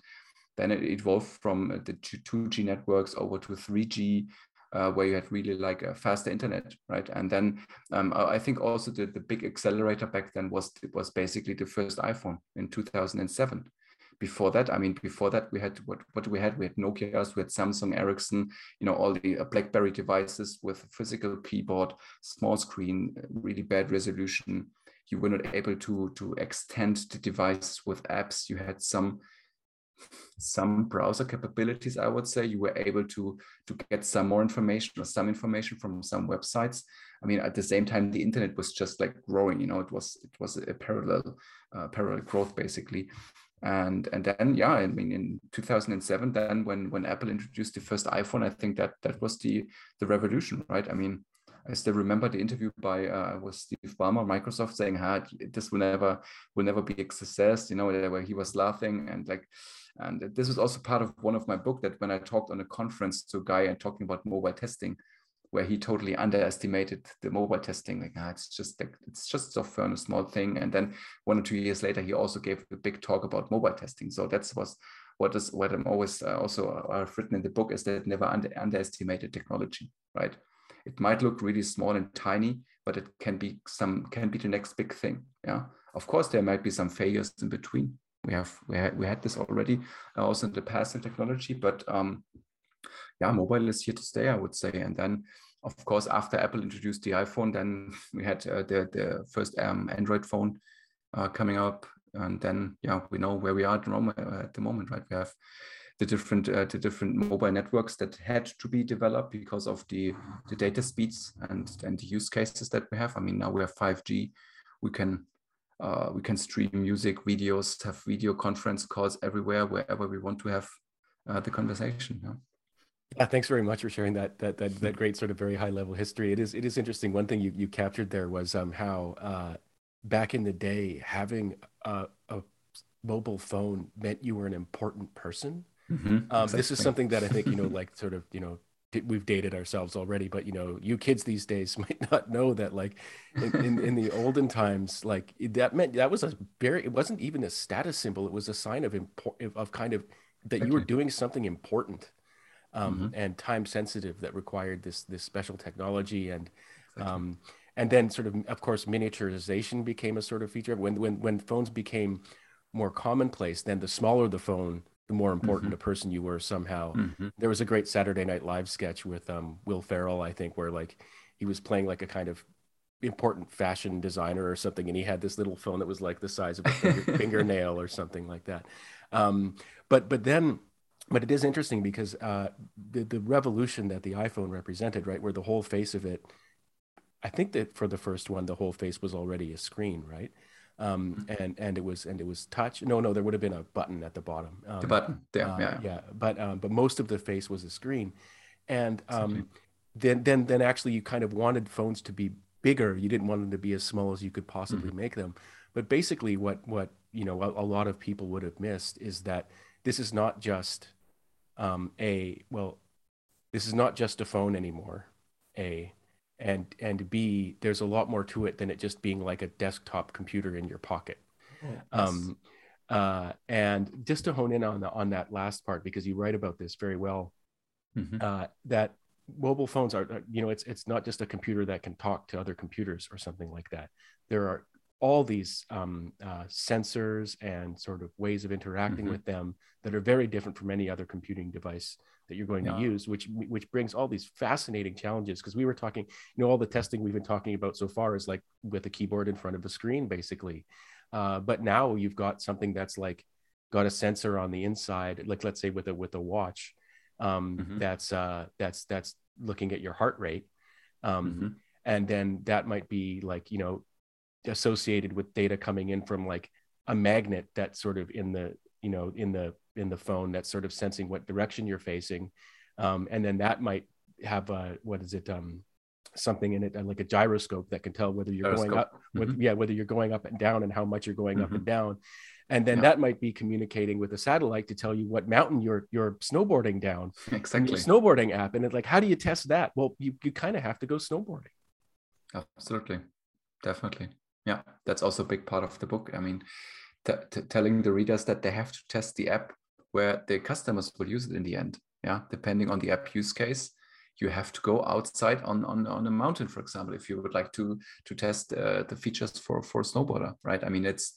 then it evolved from the 2G networks over to 3G, uh, where you had really like a faster internet, right? And then um, I think also the, the big accelerator back then was was basically the first iPhone in 2007 before that i mean before that we had what what we had we had nokia's we had samsung ericsson you know all the uh, blackberry devices with physical keyboard small screen really bad resolution. You were not able to to extend the device with apps. You had some some browser capabilities i would say. You were able to to get some more information or some information from some websites. I mean at the same time the internet was just like growing you know it was it was a parallel uh, parallel growth basically and and then yeah i mean in 2007 then when when apple introduced the first iphone i think that that was the the revolution right? I mean i still remember the interview by uh, was steve ballmer microsoft saying ah, this will never will never be a success you know where he was laughing and like and this was also part of one of my book that when i talked on a conference to a guy and talking about mobile testing where he totally underestimated the mobile testing. Like, ah, it's just it's just software and a small thing. And then one or two years later, he also gave a big talk about mobile testing. So that's was what is what I'm always uh, also uh, I've written in the book is that never under, underestimated technology, right? It might look really small and tiny, but it can be some can be the next big thing. Yeah, of course there might be some failures in between. We have we had, we had this already uh, also in the past in technology, but um, yeah, mobile is here to stay, I would say. And then, of course, after Apple introduced the iPhone, then we had uh, the the first um, Android phone uh, coming up, and then yeah, we know where we are at the moment. Uh, at the moment, right? We have the different uh, the different mobile networks that had to be developed because of the the data speeds and and the use cases that we have. I mean, now we have 5G. We can uh, we can stream music, videos, have video conference calls everywhere, wherever we want to have uh, the conversation. Yeah. Yeah, thanks very much for sharing that that that that great sort of very high level history. It is it is interesting. One thing you you captured there was um how uh back in the day having a, a mobile phone meant you were an important person. Mm-hmm, um, exactly. This is something that I think you know, like sort of you know, we've dated ourselves already, but you know, you kids these days might not know that like in, in, in the olden times, like that meant that was a very it wasn't even a status symbol. It was a sign of import of kind of that you were doing something important um, mm-hmm. and time sensitive that required this this special technology and exactly. um, and then sort of of course miniaturization became a sort of feature when when when phones became more commonplace then the smaller the phone the more important mm-hmm. a person you were somehow mm-hmm. there was a great saturday night live sketch with um, will ferrell i think where like he was playing like a kind of important fashion designer or something and he had this little phone that was like the size of a finger, fingernail or something like that um, but but then but it is interesting because uh, the the revolution that the iPhone represented, right, where the whole face of it, I think that for the first one, the whole face was already a screen, right? Um, mm-hmm. and and it was and it was touch. No, no, there would have been a button at the bottom. Um, the button, yeah, uh, yeah, yeah. But um, but most of the face was a screen, and um, then then then actually you kind of wanted phones to be bigger. You didn't want them to be as small as you could possibly mm-hmm. make them. But basically, what what you know a, a lot of people would have missed is that this is not just um, a well this is not just a phone anymore a and and b there's a lot more to it than it just being like a desktop computer in your pocket oh, yes. um, uh, and just to hone in on the, on that last part because you write about this very well mm-hmm. uh, that mobile phones are you know it's it's not just a computer that can talk to other computers or something like that there are all these um, uh, sensors and sort of ways of interacting mm-hmm. with them that are very different from any other computing device that you're going yeah. to use, which which brings all these fascinating challenges. Because we were talking, you know, all the testing we've been talking about so far is like with a keyboard in front of a screen, basically. Uh, but now you've got something that's like got a sensor on the inside, like let's say with a with a watch, um, mm-hmm. that's uh, that's that's looking at your heart rate, um, mm-hmm. and then that might be like you know associated with data coming in from like a magnet that's sort of in the you know in the in the phone that's sort of sensing what direction you're facing um, and then that might have a what is it um, something in it uh, like a gyroscope that can tell whether you're gyroscope. going up mm-hmm. yeah whether you're going up and down and how much you're going mm-hmm. up and mm-hmm. down and then yeah. that might be communicating with a satellite to tell you what mountain you're you're snowboarding down exactly snowboarding app and it's like how do you test that well you, you kind of have to go snowboarding absolutely definitely yeah, that's also a big part of the book. I mean, telling the readers that they have to test the app where the customers will use it in the end. Yeah, depending on the app use case you have to go outside on on, on a mountain for example if you would like to to test uh, the features for for snowboarder right i mean it's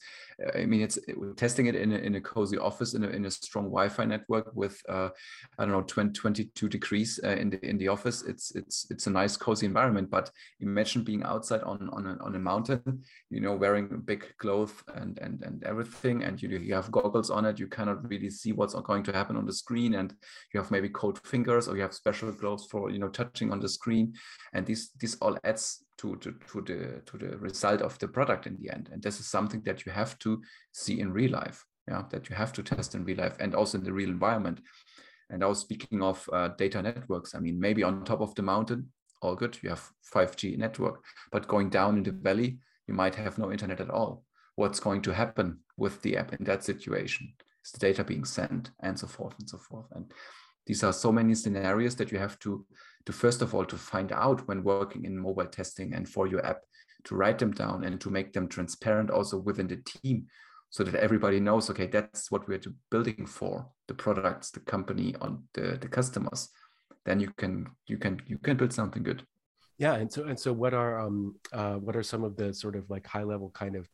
i mean it's it, testing it in a, in a cozy office in a, in a strong wi-fi network with uh, i don't know 20, 22 degrees uh, in the in the office. It's it's it's a nice cozy environment but imagine being outside on on a, on a mountain you know wearing big clothes and and and everything and you you have goggles on it. You cannot really see what's going to happen on the screen and you have maybe cold fingers or you have special gloves for you know touching on the screen. And this this all adds to, to, to the to the result of the product in the end. And this is something that you have to see in real life yeah that you have to test in real life and also in the real environment. And was speaking of uh, data networks. I mean maybe on top of the mountain all good you have 5G network. But going down in the valley you might have no internet at all. What's going to happen with the app in that situation? Is the data being sent and so forth and so forth. And these are so many scenarios that you have to to first of all to find out when working in mobile testing and for your app to write them down and to make them transparent also within the team so that everybody knows okay that's what we're building for the products the company on the, the customers. Then you can you can you can build something good. Yeah and so and so what are um uh what are some of the sort of like high level kind of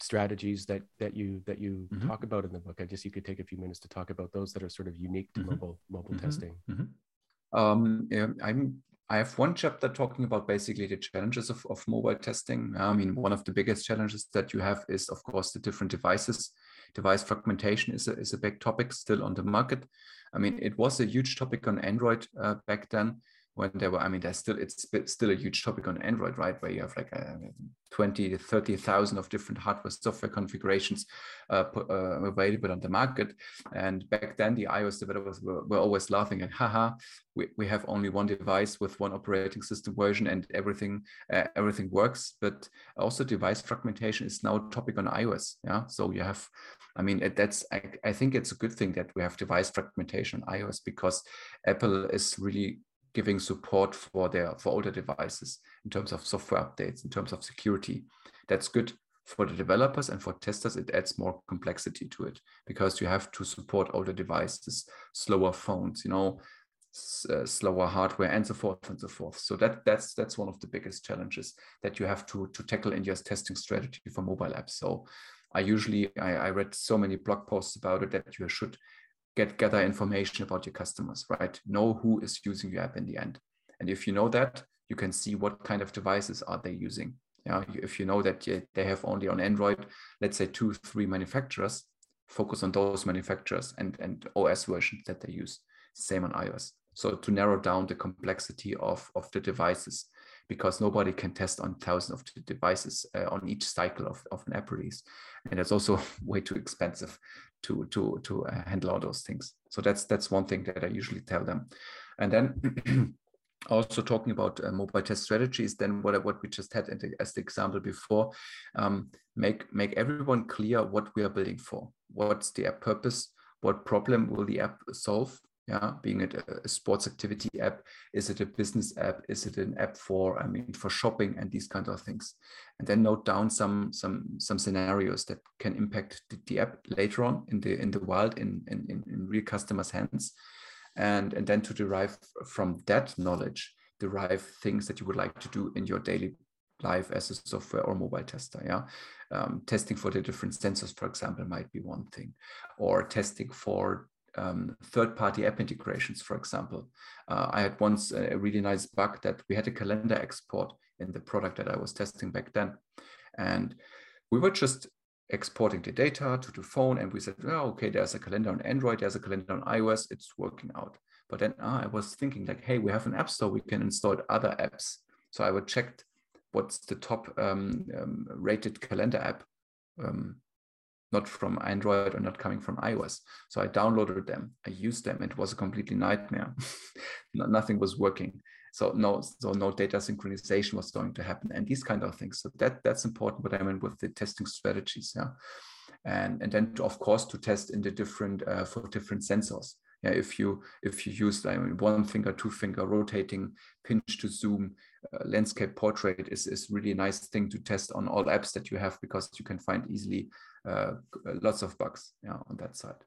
strategies that that you that you mm-hmm. talk about in the book i guess you could take a few minutes to talk about those that are sort of unique to mm-hmm. mobile mobile mm-hmm. testing mm-hmm. um yeah, i'm I have one chapter talking about basically the challenges of, of mobile testing. I mean, one of the biggest challenges that you have is, of course, the different devices. Device fragmentation is a, is a big topic still on the market. I mean, it was a huge topic on Android uh, back then when there were, I mean, there's still, it's still a huge topic on Android, right? Where you have like a 20 to 30,000 of different hardware software configurations uh, uh, available on the market. And back then the iOS developers were, were always laughing at, haha, we, we have only one device with one operating system version and everything, uh, everything works. But also device fragmentation is now a topic on iOS. Yeah. So you have, I mean, that's, I, I think it's a good thing that we have device fragmentation on iOS because Apple is really giving support for their for older devices in terms of software updates, in terms of security. That's good for the developers and for testers. It adds more complexity to it because you have to support older devices, slower phones, you know, uh, slower hardware, and so forth and so forth. So that that's that's one of the biggest challenges that you have to to tackle in your testing strategy for mobile apps. So I usually I, I read so many blog posts about it that you should get gather information about your customers, right? Know who is using your app in the end. And if you know that, you can see what kind of devices are they using. Yeah, if you know that they have only on Android, let's say two, three manufacturers, focus on those manufacturers and, and OS versions that they use. Same on iOS. So to narrow down the complexity of, of the devices, because nobody can test on thousands of devices uh, on each cycle of, of an app release. And it's also way too expensive to to to uh, handle all those things. So that's that's one thing that I usually tell them. And then also talking about uh, mobile test strategies, then what what we just had as the example before, um, make make everyone clear what we are building for. What's the app purpose? What problem will the app solve? Yeah being it a sports activity app is it a business app is it an app for i mean for shopping and these kind of things? And then note down some some some scenarios that can impact the, the app later on in the in the wild in, in in real customers hands. And and then to derive from that knowledge derive things that you would like to do in your daily life as a software or mobile tester yeah? Um, testing for the different sensors for example might be one thing or testing for um, third-party app integrations, for example. Uh, I had once a really nice bug that we had a calendar export in the product that I was testing back then. And we were just exporting the data to the phone and we said, oh, okay, there's a calendar on Android, there's a calendar on iOS, it's working out. But then ah, I was thinking like, hey, we have an app store, we can install other apps. So I would check what's the top um, um, rated calendar app um, not from Android or not coming from iOS. So I downloaded them, I used them. It was a completely nightmare. Nothing was working. So no, so no data synchronization was going to happen, and these kind of things. So that that's important. What I mean, with the testing strategies, yeah, and and then to, of course to test in the different uh, for different sensors. Yeah, if you if you use I mean, one finger, two finger rotating, pinch to zoom, uh, landscape portrait is is really a nice thing to test on all apps that you have because you can find easily lots of bugs yeah, on that side.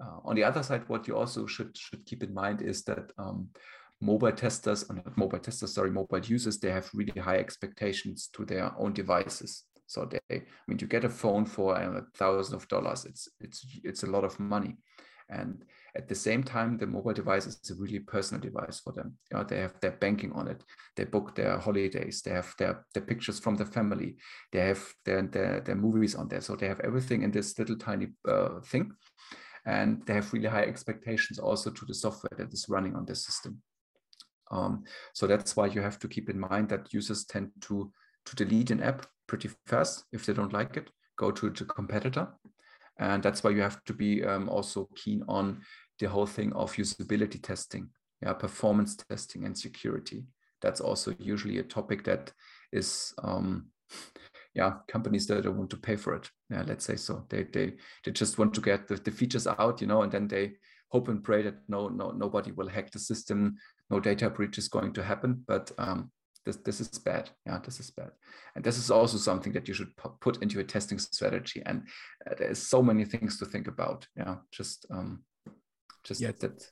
Uh, on the other side, what you also should should keep in mind is that um, mobile testers, or not mobile testers, sorry, mobile users, they have really high expectations to their own devices. So they, I mean, you get a phone for a thousand of dollars. It's it's it's a lot of money, and at the same time, the mobile device is a really personal device for them. You know, they have their banking on it. They book their holidays. They have their, their pictures from the family. They have their, their, their movies on there. So they have everything in this little tiny uh, thing. And they have really high expectations also to the software that is running on this system. Um, so that's why you have to keep in mind that users tend to, to delete an app pretty fast if they don't like it, go to the competitor. And that's why you have to be um, also keen on the whole thing of usability testing, yeah, performance testing and security. That's also usually a topic that is, um, yeah, companies that don't want to pay for it. Yeah, let's say so. They they they just want to get the, the features out, you know, and then they hope and pray that no no nobody will hack the system no data breach is going to happen but um, this this is bad yeah this is bad and this is also something that you should put into your testing strategy and uh, there's so many things to think about yeah just um just yeah that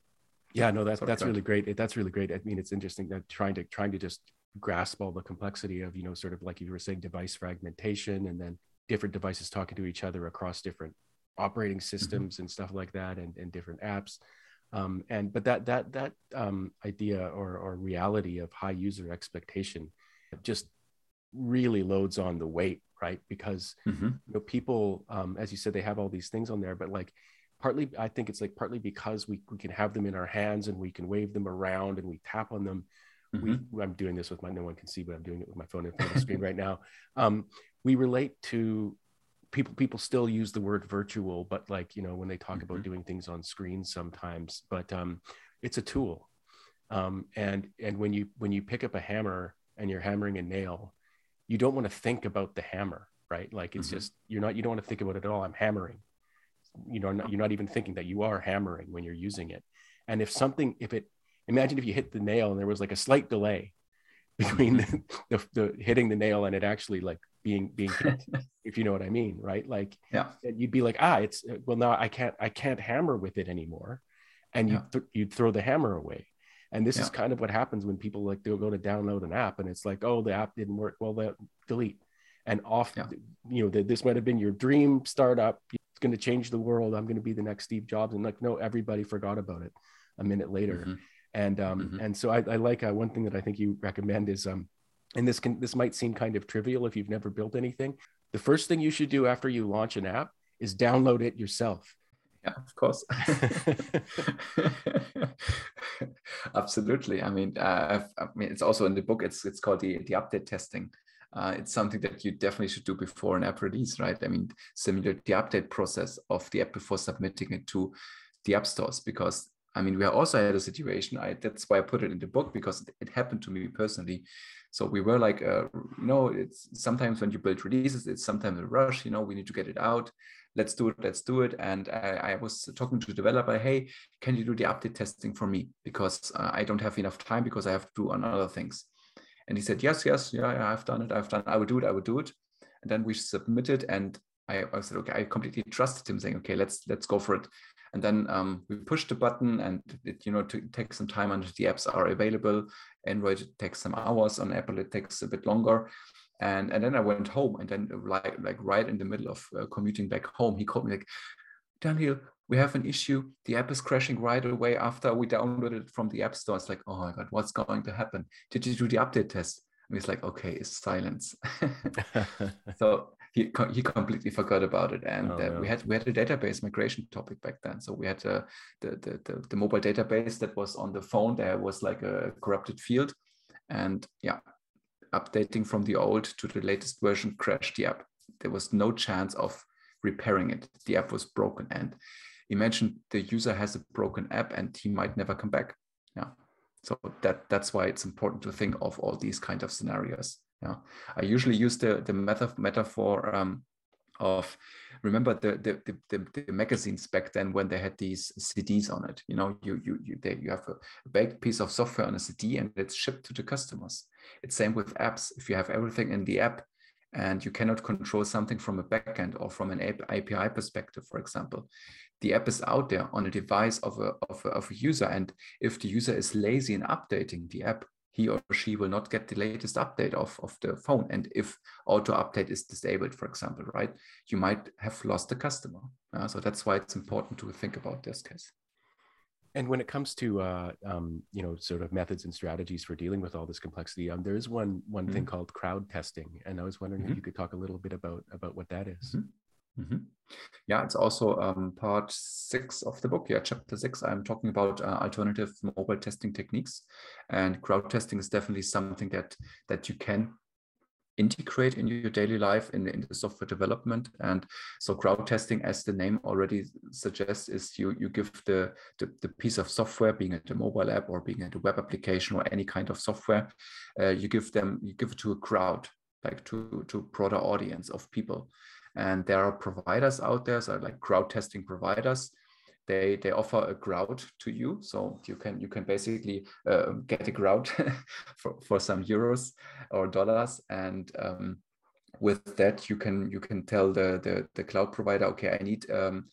yeah no that's that's really great that's really great i mean it's interesting that trying to trying to just grasp all the complexity of you know sort of like you were saying device fragmentation and then different devices talking to each other across different operating mm-hmm. systems mm-hmm. and stuff like that and, and different apps um, and but that that that um, idea or or reality of high user expectation just really loads on the weight right because mm-hmm. you know people um, as you said they have all these things on there but like partly i think it's like partly because we, we can have them in our hands and we can wave them around and we tap on them mm-hmm. we i'm doing this with my no one can see but i'm doing it with my phone in front of the screen right now um, we relate to people people still use the word virtual but like you know when they talk mm-hmm. about doing things on screens sometimes but um, it's a tool um, and and when you when you pick up a hammer and you're hammering a nail you don't want to think about the hammer right like it's mm-hmm. just you're not you don't want to think about it at all i'm hammering you know you're not even thinking that you are hammering when you're using it and if something if it imagine if you hit the nail and there was like a slight delay between the, the, the hitting the nail and it actually like being being hit, if you know what I mean, right? Like, yeah, you'd be like, ah, it's well now I can't I can't hammer with it anymore, and you yeah. th- you'd throw the hammer away. And this yeah. is kind of what happens when people like they'll go to download an app and it's like, oh, the app didn't work. Well, the delete and off. Yeah. You know, the, this might have been your dream startup. Going to change the world. I'm going to be the next Steve Jobs. And like, no, everybody forgot about it a minute later. Mm-hmm. And um, mm-hmm. and so I, I like uh, one thing that I think you recommend is um, and this can this might seem kind of trivial if you've never built anything the first thing you should do after you launch an app is download it yourself yeah of course absolutely i mean uh, i mean it's also in the book it's it's called the the update testing uh, it's something that you definitely should do before an app release right i mean simulate the update process of the app before submitting it to the app stores because I mean, we also had a situation. I that's why I put it in the book because it, it happened to me personally. So we were like, uh, you know, it's sometimes when you build releases, it's sometimes a rush. You know, we need to get it out. Let's do it. Let's do it. And I, I was talking to the developer. Hey, can you do the update testing for me because uh, I don't have enough time because I have to do on other things. And he said, yes, yes, yeah, yeah, I've done it. I've done. It. I will do it. I will do it. And then we submitted, and I, I said, okay, I completely trusted him, saying, okay, let's let's go for it and then um, we pushed the button and it you know to take some time until the apps are available android takes some hours on apple it takes a bit longer and and then i went home and then like like right in the middle of uh, commuting back home he called me like daniel we have an issue the app is crashing right away after we downloaded it from the app store it's like oh my god what's going to happen did you do the update test and he's like okay it's silence so he he completely forgot about it, and oh, uh, no. we had we had a database migration topic back then. So we had uh, the, the, the the mobile database that was on the phone. There was like a corrupted field, and yeah, updating from the old to the latest version crashed the app. There was no chance of repairing it. The app was broken, and imagine the user has a broken app and he might never come back. Yeah. So that that's why it's important to think of all these kind of scenarios. Yeah, I usually use the the method metaphor um, of remember the, the the, the magazines back then when they had these CDs on it. You know, you you you they, you have a, baked piece of software on a CD and it's shipped to the customers. It's same with apps. If you have everything in the app and you cannot control something from a backend or from an API perspective, for example, the app is out there on a device of a, of a, of a user. And if the user is lazy in updating the app, he or she will not get the latest update of, of the phone. And if auto update is disabled, for example, right, you might have lost the customer. Uh, so that's why it's important to think about this case. And when it comes to uh, um, you know sort of methods and strategies for dealing with all this complexity, um, there is one one mm-hmm. thing called crowd testing, and I was wondering mm-hmm. if you could talk a little bit about about what that is. Mm-hmm. Mm-hmm. Yeah, it's also um, part six of the book. Yeah, chapter six. I'm talking about uh, alternative mobile testing techniques, and crowd testing is definitely something that that you can integrate in your daily life in, in the software development. And so, crowd testing, as the name already suggests, is you you give the the, the piece of software, being it a mobile app or being it a web application or any kind of software, uh, you give them you give it to a crowd, like to to broader audience of people and there are providers out there, so like crowd testing providers. They they offer a grout to you. So you can you can basically uh, get a grout for, for some euros or dollars. And um, with that you can you can tell the the, the cloud provider okay i need um,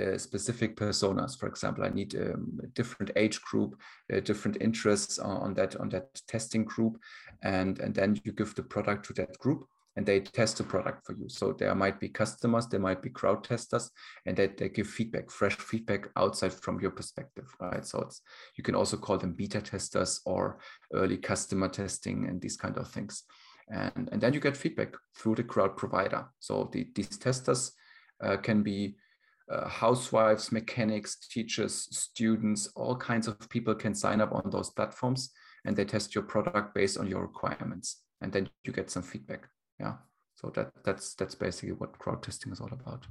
uh, specific personas for example. I need um, a different age group uh, different interests on, on that on that testing group. And and then you give the product to that group and they test the product for you. So there might be customers, there might be crowd testers, and that they, they give feedback, fresh feedback outside from your perspective, right? So it's you can also call them beta testers or early customer testing and these kind of things. And, and then you get feedback through the crowd provider. So the, these testers uh, can be uh, housewives, mechanics, teachers, students, all kinds of people can sign up on those platforms and they test your product based on your requirements. And then you get some feedback yeah. So that that's that's basically what crowd testing is all about.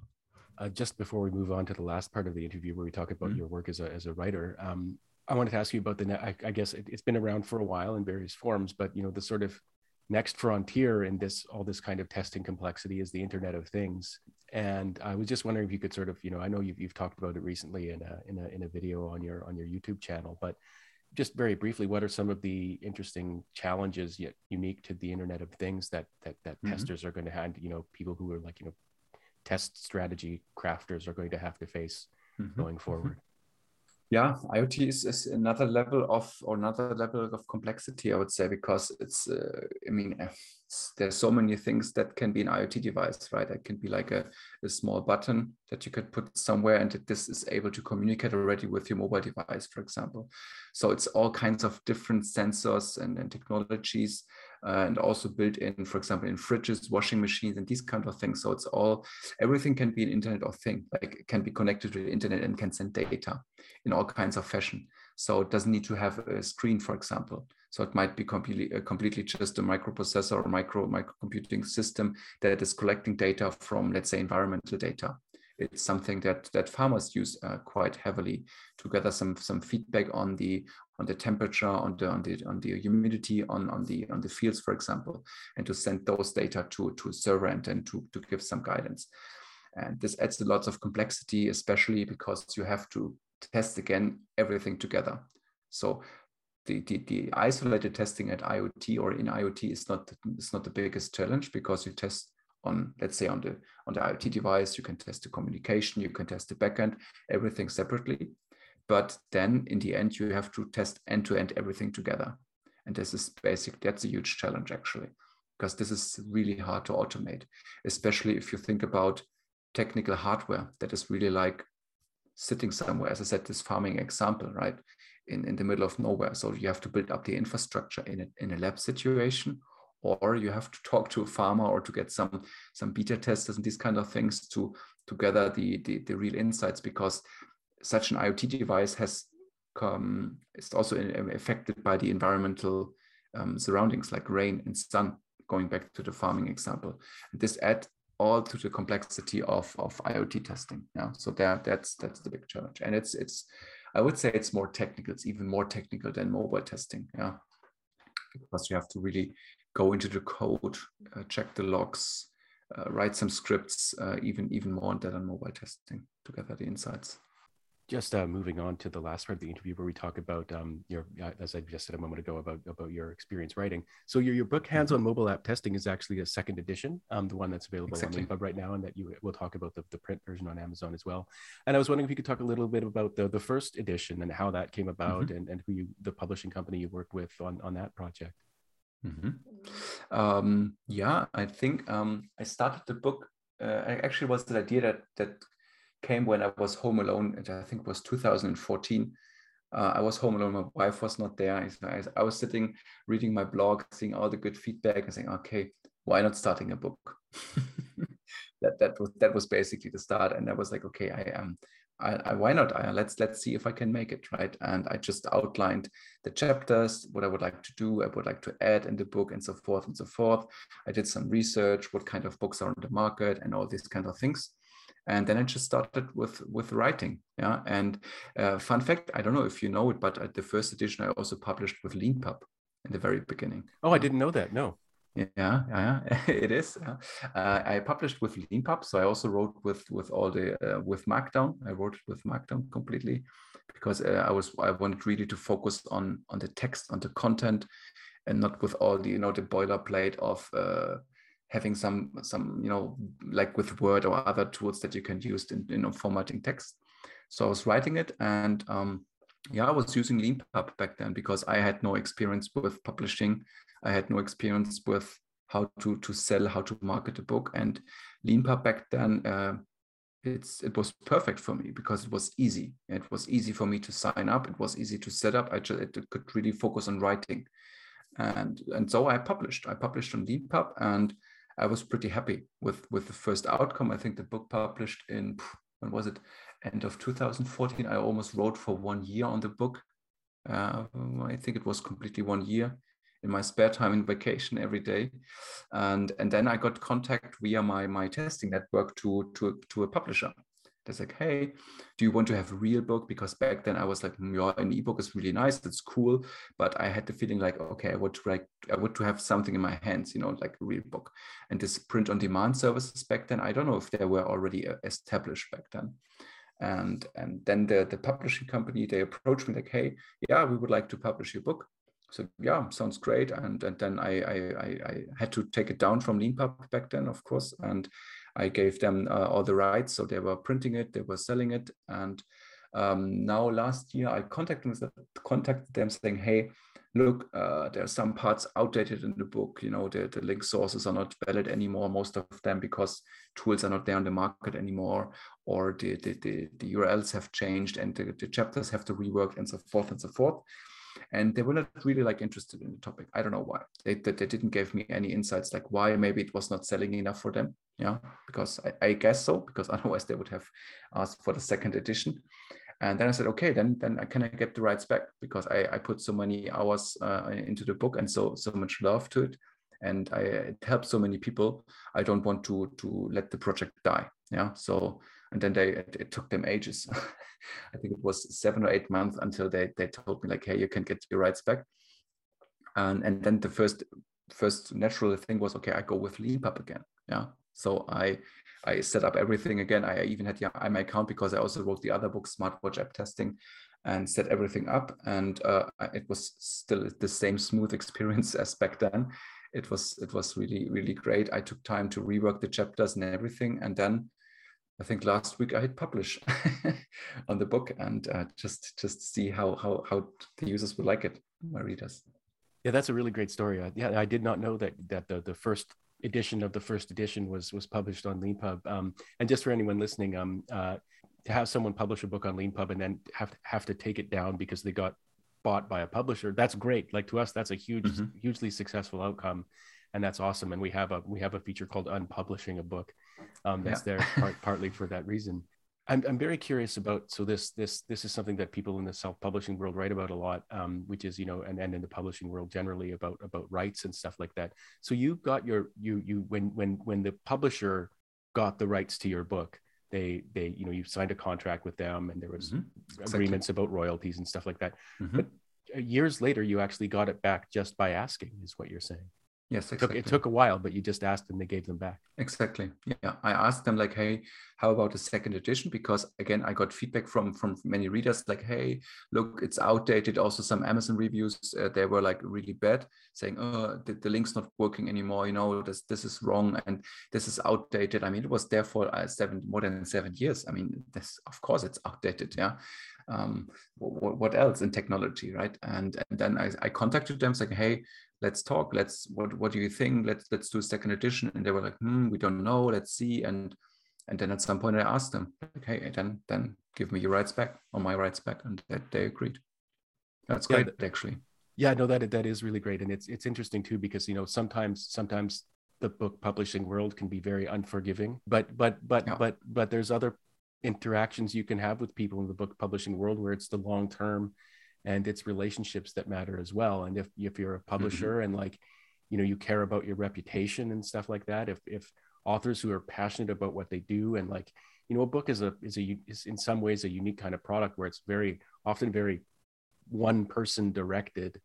Uh, just before we move on to the last part of the interview where we talk about mm-hmm. your work as a, as a writer um, i wanted to ask you about the I, I guess it, has been around for a while in various forms but you know the sort of next frontier in this all this kind of testing complexity is the internet of things. And i was just wondering if you could sort of you know i know you've, you've talked about it recently in a, in a in a video on your on your youtube channel but just very briefly, what are some of the interesting challenges yet unique to the Internet of Things that that that mm-hmm. testers are going to have? You know, people who are like you know, test strategy crafters are going to have to face mm-hmm. going forward. Yeah, IoT is, is another level of or another level of complexity, I would say, because it's. Uh, I mean, there's so many things that can be an IoT device, right? It can be like a, a small button that you could put somewhere and this is able to communicate already with your mobile device, for example. So it's all kinds of different sensors and, and technologies uh, and also built in, for example, in fridges, washing machines, and these kind of things. So it's all, everything can be an internet of thing, like can be connected to the internet and can send data in all kinds of fashion. So it doesn't need to have a screen, for example. So it might be completely, uh, completely just a microprocessor or micro microcomputing system that is collecting data from, let's say, environmental data. It's something that that farmers use uh, quite heavily to gather some some feedback on the on the temperature, on the on the on the humidity, on on the on the fields, for example, and to send those data to to server and then to to give some guidance. And this adds a lot of complexity, especially because you have to test again everything together. So the, the, the isolated testing at IoT or in IoT is not is not the biggest challenge because you test on let's say on the on the IoT device you can test the communication you can test the backend everything separately but then in the end you have to test end to end everything together and this is basic that's a huge challenge actually because this is really hard to automate especially if you think about technical hardware that is really like sitting somewhere as i said this farming example right in, in the middle of nowhere. So you have to build up the infrastructure in a, in a lab situation, or you have to talk to a farmer or to get some some beta testers and these kind of things to to gather the, the, the real insights because such an IoT device has come is also affected by the environmental um, surroundings like rain and sun. Going back to the farming example, and this adds all to the complexity of, of IoT testing. Yeah, so that that's that's the big challenge, and it's it's I would say it's more technical. It's even more technical than mobile testing. Yeah, because you have to really go into the code, uh, check the logs, uh, write some scripts, uh, even even more on that on mobile testing to gather the insights just uh, moving on to the last part of the interview where we talk about um, your, as I just said a moment ago, about about your experience writing. So your, your book, Hands-on mm-hmm. Mobile App Testing, is actually a second edition, um, the one that's available exactly. on Leanpub right now, and that you will talk about the, the print version on Amazon as well. And I was wondering if you could talk a little bit about the, the first edition and how that came about, mm-hmm. and, and who you, the publishing company you worked with on, on that project. Mm-hmm. Um, yeah, I think um, I started the book. Uh, actually was the idea that that came when I was home alone. and I think it was 2014. Uh, I was home alone. My wife was not there. I, I, was sitting reading my blog, seeing all the good feedback, and saying, "Okay, why not starting a book?" that that was that was basically the start. And I was like, "Okay, I am." I, I, why not? I, let's let's see if I can make it right. And I just outlined the chapters, what I would like to do, I would like to add in the book, and so forth and so forth. I did some research, what kind of books are on the market, and all these kind of things and then I just started with with writing. Yeah, and uh, fun fact, I don't know if you know it, but at the first edition I also published with Leanpub in the very beginning. Oh, I didn't know that. No. Yeah, yeah, it is. Uh, I published with Leanpub, so I also wrote with with all the uh, with Markdown. I wrote it with Markdown completely because uh, I was I wanted really to focus on on the text, on the content, and not with all the you know the boilerplate of uh, having some some you know like with Word or other tools that you can use in know formatting text. So I was writing it and. Um, yeah, I was using Leanpub back then because I had no experience with publishing I had no experience with how to to sell, how to market a book. And Leanpub back then, uh, it's it was perfect for me because it was easy. It was easy for me to sign up. It was easy to set up. I just it could really focus on writing, and and so I published. I published on Leanpub, and I was pretty happy with with the first outcome. I think the book published in when was it? End of 2014. I almost wrote for one year on the book. Uh, I think it was completely one year in my spare time in vacation every day and and then i got contact via my my testing network to to to a publisher they're like hey do you want to have a real book? Because back then i was like mm, yeah an ebook is really nice that's cool. But i had the feeling like okay i would like i would to have something in my hands you know like a real book. And this print on demand services back then i don't know if they were already uh, established back then. And and then the the publishing company they approached me like hey yeah we would like to publish your book. So yeah, sounds great. And, and then I, I, I, had to take it down from Leanpub back then, of course. And I gave them uh, all the rights. So they were printing it, they were selling it. And um, now last year I contacted them, contacted them saying, hey, look, uh, there are some parts outdated in the book. You know, the, the link sources are not valid anymore, most of them, because tools are not there on the market anymore, or the, the, the, the URLs have changed and the, the chapters have to rework and so forth and so forth and they were not really like interested in the topic i don't know why they, they, they didn't give me any insights like why maybe it was not selling enough for them yeah because I, I guess so because otherwise they would have asked for the second edition and then I said, okay, then then can I get the rights back because I, I put so many hours uh, into the book and so so much love to it, and I it helps so many people. I don't want to to let the project die. Yeah. So and then they it, it took them ages. I think it was seven or eight months until they they told me like, hey, you can get your rights back. And and then the first first natural thing was okay, I go with Leanpub again. Yeah. So I I set up everything again. I even had yeah, my account because I also wrote the other book, Smartwatch App Testing, and set everything up. And uh, it was still the same smooth experience as back then. It was it was really really great. I took time to rework the chapters and everything, and then I think last week I hit publish on the book and uh, just just see how how how the users would like it, my readers. Yeah, that's a really great story. I, yeah, I did not know that that the the first edition of the first edition was was published on Leanpub. Um, and just for anyone listening, um, uh, to have someone publish a book on Leanpub and then have to, have to take it down because they got bought by a publisher, that's great. Like to us, that's a huge, mm-hmm. hugely successful outcome and that's awesome. And we have a we have a feature called unpublishing a book um, that's yeah. there part, partly for that reason. I'm, I'm very curious about so this this this is something that people in the self-publishing world write about a lot, um, which is you know and, and in the publishing world generally about about rights and stuff like that. So you got your you you when when when the publisher got the rights to your book, they they you know you signed a contract with them and there was mm-hmm. agreements exactly. about royalties and stuff like that. Mm-hmm. But uh, years later, you actually got it back just by asking, is what you're saying. Yes, exactly. It took, it took a while, but you just asked and they gave them back. Exactly. Yeah, I asked them like, "Hey, how about a second edition?" Because again, I got feedback from from many readers like, "Hey, look, it's outdated." Also, some Amazon reviews uh, they were like really bad, saying, "Oh, the, the link's not working anymore. You know, this this is wrong and this is outdated." I mean, it was there for uh, seven more than seven years. I mean, this of course it's outdated. Yeah, um, what, what, else in technology, right? And, and then I, I contacted them saying, hey, let's talk. Let's what what do you think? Let's let's do a second edition. And they were like, hmm, we don't know. Let's see. And and then at some point I asked them, okay, then then give me your rights back or my rights back, and that they agreed. That's great, actually. Yeah, no, that that is really great, and it's it's interesting too because you know sometimes sometimes the book publishing world can be very unforgiving, but but but yeah. but but there's other interactions you can have with people in the book publishing world where it's the long term and it's relationships that matter as well and if if you're a mm-hmm. publisher mm-hmm. and like you know you care about your reputation and stuff like that if if authors who are passionate about what they do and like you know a book is a is a is in some ways a unique kind of product where it's very often very one person directed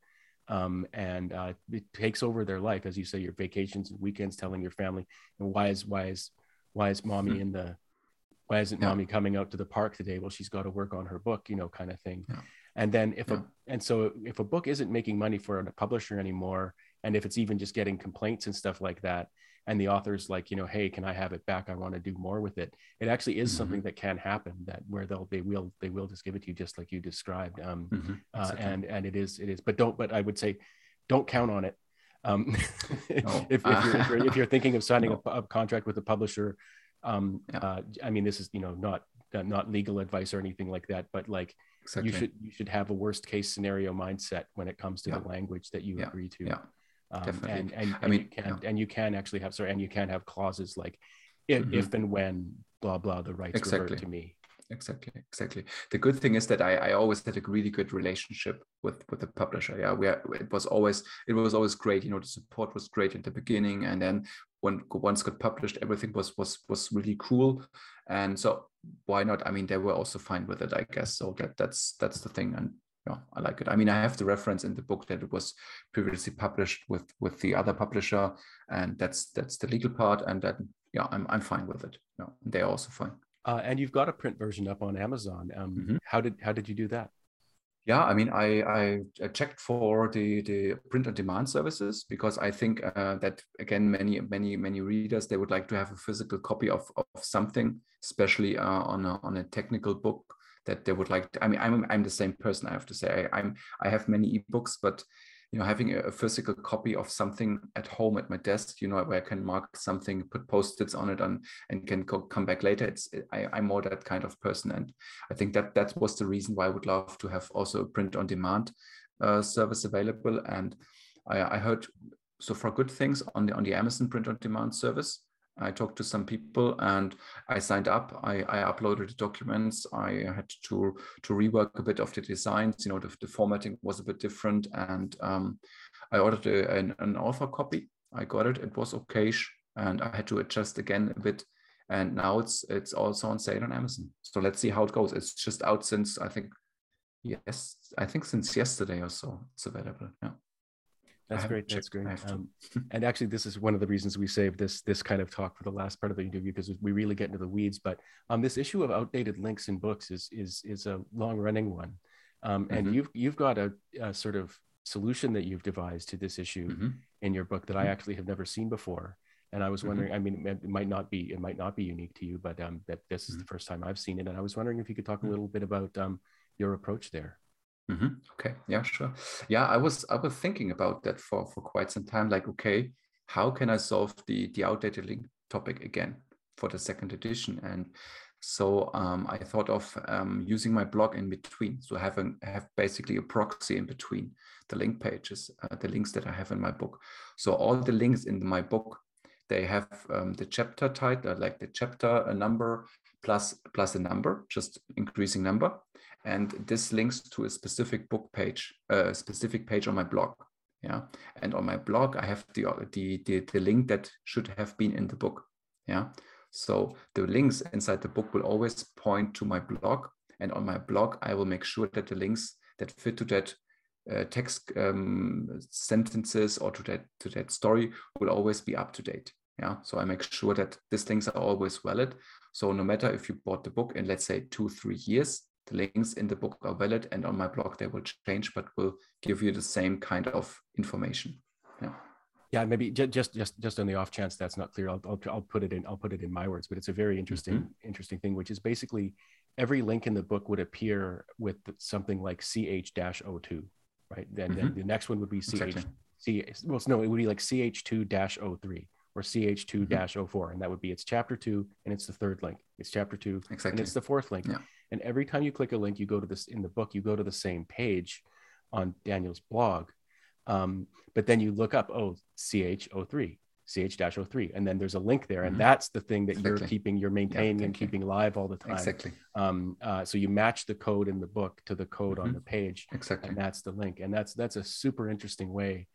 um, and uh, it takes over their life, as you say, your vacations and weekends, telling your family, and why is why is why is mommy mm-hmm. in the why isn't yeah. mommy coming out to the park today? Well, she's got to work on her book, you know, kind of thing. Yeah. And then if yeah. a and so if a book isn't making money for a publisher anymore, and if it's even just getting complaints and stuff like that, and the author's like, you know, hey, can I have it back? I want to do more with it. It actually is mm-hmm. something that can happen. That where they'll they will they will just give it to you just like you described. Um, mm-hmm. uh, and and it is it is, but don't. But I would say, don't count on it. Um, no. if, if, you're, if, you're, if, you're, thinking of signing no. a, a, contract with a publisher, um, yeah. uh, I mean, this is you know not not legal advice or anything like that, but like exactly. you should you should have a worst case scenario mindset when it comes to yeah. the language that you yeah. agree to. Yeah. Um, Definitely. And, and, I mean, you can, and you can actually have sorry, and you can have clauses like if, mm-hmm. if and when blah blah the rights exactly. revert to me exactly exactly. The good thing is that I, I always had a really good relationship with with the publisher yeah. We are, it was always it was always great you know the support was great at the beginning and then when once got published everything was was was really cool. And so why not? I mean they were also fine with it i guess. So that that's that's the thing and yeah i like it. I mean i have the reference in the book that it was previously published with with the other publisher and that's that's the legal part and that yeah i'm, I'm fine with it yeah. They're also fine uh, and you've got a print version up on Amazon. Um, mm-hmm. How did how did you do that? Yeah, I mean, I, I checked for the, the print on demand services because I think uh, that again, many many many readers they would like to have a physical copy of, of something, especially uh, on a, on a technical book that they would like. To, I mean, I'm I'm the same person. I have to say, I, I'm I have many ebooks, but you know having a, physical copy of something at home at my desk you know where i can mark something put post-its on it and and can go, come back later. It's I, i'm more that kind of person. And i think that that was the reason why i would love to have also a print on demand uh, service available. And I, I heard so far good things on the on the amazon print on demand service I talked to some people and I signed up. I, I uploaded the documents. I had to to rework a bit of the designs. You know, the, the formatting was a bit different, and um, I ordered a, an, an author copy. I got it. It was okay, and I had to adjust again a bit. And now it's it's also on sale on Amazon. So let's see how it goes. It's just out since I think yes, I think since yesterday or so. It's available. Yeah. That's great. That's great. Um, and actually, this is one of the reasons we saved this this kind of talk for the last part of the interview because we really get into the weeds. But um, this issue of outdated links in books is is is a long running one, um, and mm-hmm. you've you've got a, a, sort of solution that you've devised to this issue mm-hmm. in your book that I mm-hmm. actually have never seen before. And I was mm-hmm. wondering, I mean, it might not be it might not be unique to you, but um, that this is the mm-hmm. first time I've seen it, and I was wondering if you could talk a little bit about um, your approach there. Mm-hmm. Okay. Yeah, sure. Yeah, I was I was thinking about that for for quite some time. Like, okay, how can I solve the the outdated link topic again for the second edition? And so um, I thought of um, using my blog in between. So having have basically a proxy in between the link pages, uh, the links that I have in my book. So all the links in my book, they have um, the chapter title, like the chapter a number plus plus a number, just increasing number and this links to a specific book page, a specific page on my blog. Yeah, and on my blog I have the the the, the link that should have been in the book. Yeah, so the links inside the book will always point to my blog, and on my blog I will make sure that the links that fit to that uh, text um, sentences or to that to that story will always be up to date. Yeah, so I make sure that these links are always valid. So no matter if you bought the book in let's say two three years, the links in the book are valid and on my blog they will change but will give you the same kind of information yeah yeah maybe just just just on the off chance that's not clear i'll, I'll, I'll put it in i'll put it in my words but it's a very interesting mm-hmm. interesting thing which is basically every link in the book would appear with something like ch-02 right then, mm-hmm. then the next one would be ch exactly. C, well no it would be like ch2-03 or ch2-04 mm-hmm. and that would be it's chapter 2 and it's the third link it's chapter 2 exactly. and it's the fourth link yeah and every time you click a link, you go to this in the book, you go to the same page on Daniel's blog. Um, but then you look up, oh, CH03, CH-03, and then there's a link there. And mm-hmm. that's the thing that exactly. you're keeping, you're maintaining yeah, and keeping live all the time. Exactly. Um, uh, so you match the code in the book to the code mm-hmm. on the page. Exactly. And that's the link. And that's, that's a super interesting way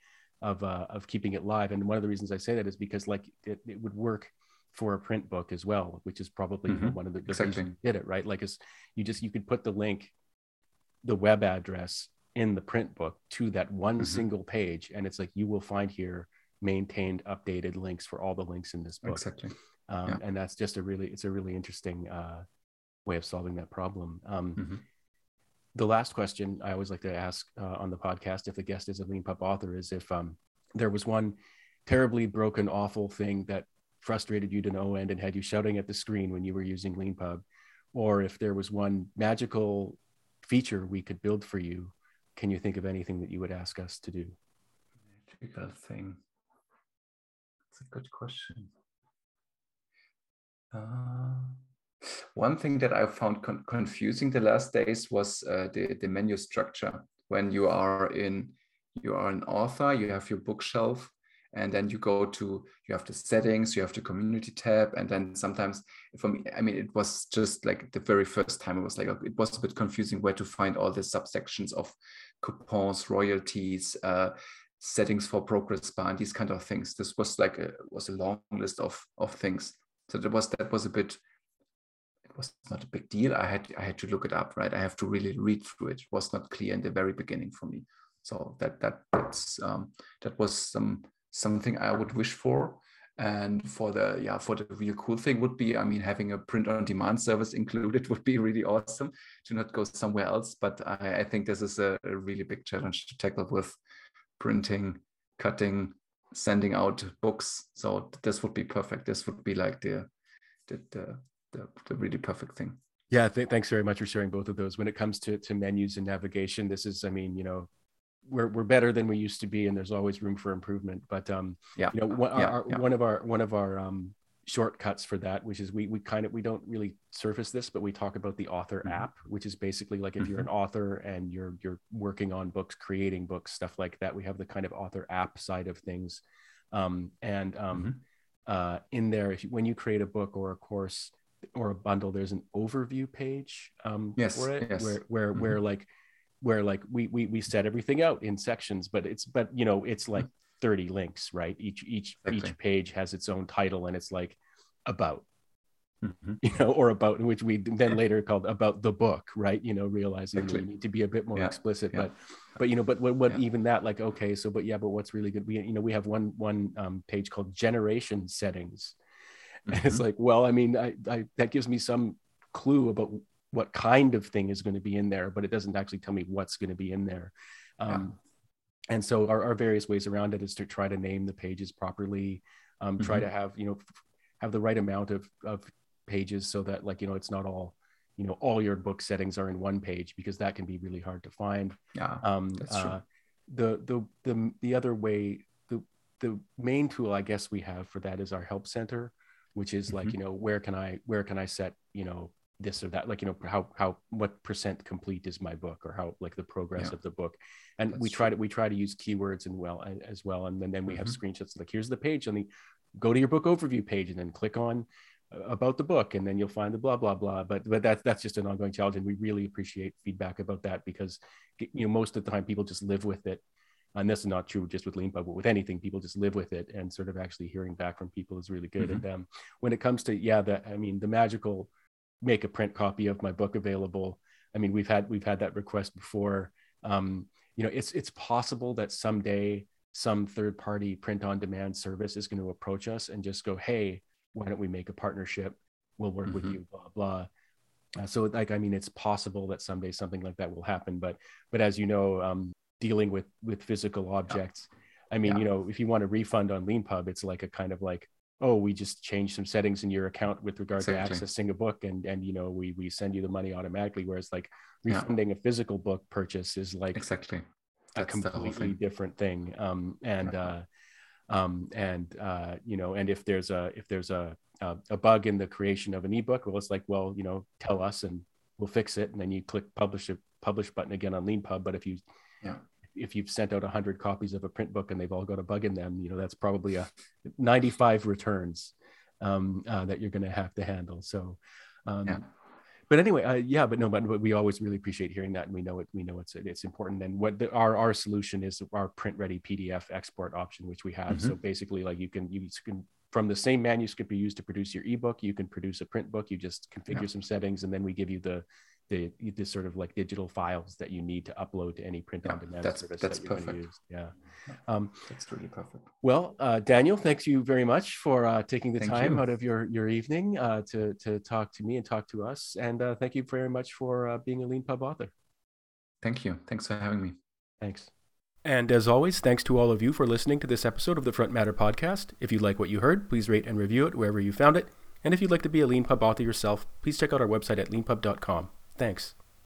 of, uh, of keeping it live. And one of the reasons I say that is because like it, it would work for a print book as well, which is probably mm-hmm. one of the, the exactly. reasons did it right. Like, is you just you could put the link, the web address in the print book to that one mm-hmm. single page and it's like you will find here maintained updated links for all the links in this book exactly um, yeah. and that's just a really it's a really interesting uh, way of solving that problem um, mm-hmm. The last question i always like to ask uh, on the podcast if the guest is a leanpub author is if um, there was one terribly broken awful thing that frustrated you to no end and had you shouting at the screen when you were using leanpub or if there was one magical feature we could build for you can you think of anything that you would ask us to do? Magical thing. It's a good question. Uh, one thing that I found con- confusing the last days was uh, the, the menu structure. When you are in, you are an author, you have your bookshelf, and then you go to, you have the settings, you have the community tab, and then sometimes for me, I mean, it was just like the very first time, it was like it was a bit confusing where to find all the subsections of coupons, royalties, uh, settings for progress bar, and these kind of things. This was like a, was a long list of of things so that was that was a bit it was not a big deal. I had i had to look it up right? I have to really read through it, it was not clear in the very beginning for me. So that that that's um, that was some something i would wish for. And for the yeah for the real cool thing would be i mean having a print on demand service included would be really awesome to not go somewhere else. But i, I think this is a, a really big challenge to tackle with printing cutting sending out books. So this would be perfect. This would be like the the the, the, the really perfect thing. Yeah, th- thanks very much for sharing both of those. When it comes to to menus and navigation, this is, I mean, you know, we're we're better than we used to be, and there's always room for improvement. But um, yeah, you know, one, yeah, our, yeah. one of our one of our um shortcuts for that, which is we we kind of we don't really surface this, but we talk about the author mm-hmm. app, which is basically like if mm-hmm. you're an author and you're you're working on books, creating books, stuff like that. We have the kind of author app side of things, um, and um, mm-hmm. uh, in there, if you, when you create a book or a course or a bundle, there's an overview page um, yes, for it, yes. where where mm-hmm. where like where like we we we set everything out in sections, but it's but you know it's like 30 links, right? Each each exactly. each page has its own title, and it's like about mm-hmm. you know, or about which we then later called about the book, right? You know, realizing exactly. we need to be a bit more yeah. explicit, yeah. but but you know, but what, what yeah. even that like okay, so but yeah, but what's really good? We you know we have one one um, page called generation settings, mm-hmm. it's like well, I mean, I, I that gives me some clue about what kind of thing is going to be in there, but it doesn't actually tell me what's going to be in there. Um, and so our, our, various ways around it is to try to name the pages properly um, try mm-hmm. to have you know have the right amount of, of pages so that like you know it's not all you know all your book settings are in one page because that can be really hard to find yeah um that's true. Uh, the the the the other way the the main tool i guess we have for that is our help center which is mm-hmm. like you know where can i where can i set you know this or that like you know how how what percent complete is my book or how like the progress yeah. of the book and That's we try true. to we try to use keywords and well as well and then, then we mm-hmm. have screenshots like here's the page on the go to your book overview page and then click on about the book and then you'll find the blah blah blah but but that's that's just an ongoing challenge and we really appreciate feedback about that because you know most of the time people just live with it and this is not true just with leanpub but with anything people just live with it and sort of actually hearing back from people is really good mm-hmm. and um, when it comes to yeah that i mean the magical make a print copy of my book available i mean we've had we've had that request before um, you know it's it's possible that someday some third party print on demand service is going to approach us and just go hey why don't we make a partnership? We'll work mm-hmm. with you, blah blah. Uh, so like I mean, it's possible that someday something like that will happen. But but as you know, um, dealing with with physical objects, yeah. I mean, yeah. you know, if you want a refund on LeanPub, it's like a kind of like oh we just changed some settings in your account with regard exactly. to accessing a book and and you know we we send you the money automatically whereas like refunding yeah. a physical book purchase is like exactly That's a completely different thing um and uh um, and uh, you know and if there's a if there's a, a, a bug in the creation of an ebook well it's like well you know tell us and we'll fix it and then you click publish a publish button again on leanpub but if you yeah if you've sent out 100 copies of a print book and they've all got a bug in them you know that's probably a 95 returns um, uh, that you're going to have to handle so um, yeah but anyway, uh, yeah, but no, but, but, we always really appreciate hearing that, and we know it. We know it's it's important. And what the, our our solution is our print ready PDF export option, which we have. Mm-hmm. So basically, like you can you can from the same manuscript you use to produce your ebook, you can produce a print book. You just configure yeah. some settings, and then we give you the the the sort of like digital files that you need to upload to any print on demand that's, service that's that you're perfect. use. Yeah. Um, that's really perfect. well, uh, Daniel, thanks you very much for uh, taking the Thank time you. out of your your evening uh, to to talk to me and talk to us, and uh, thank you very much for uh, being a Lean Pub author. Thank you. Thanks for having me. Thanks. And as always, thanks to all of you for listening to this episode of the Front Matter podcast. If you like what you heard, please rate and review it wherever you found it. And if you'd like to be a Lean Pub author yourself, please check out our website at leanpub.com. Thanks.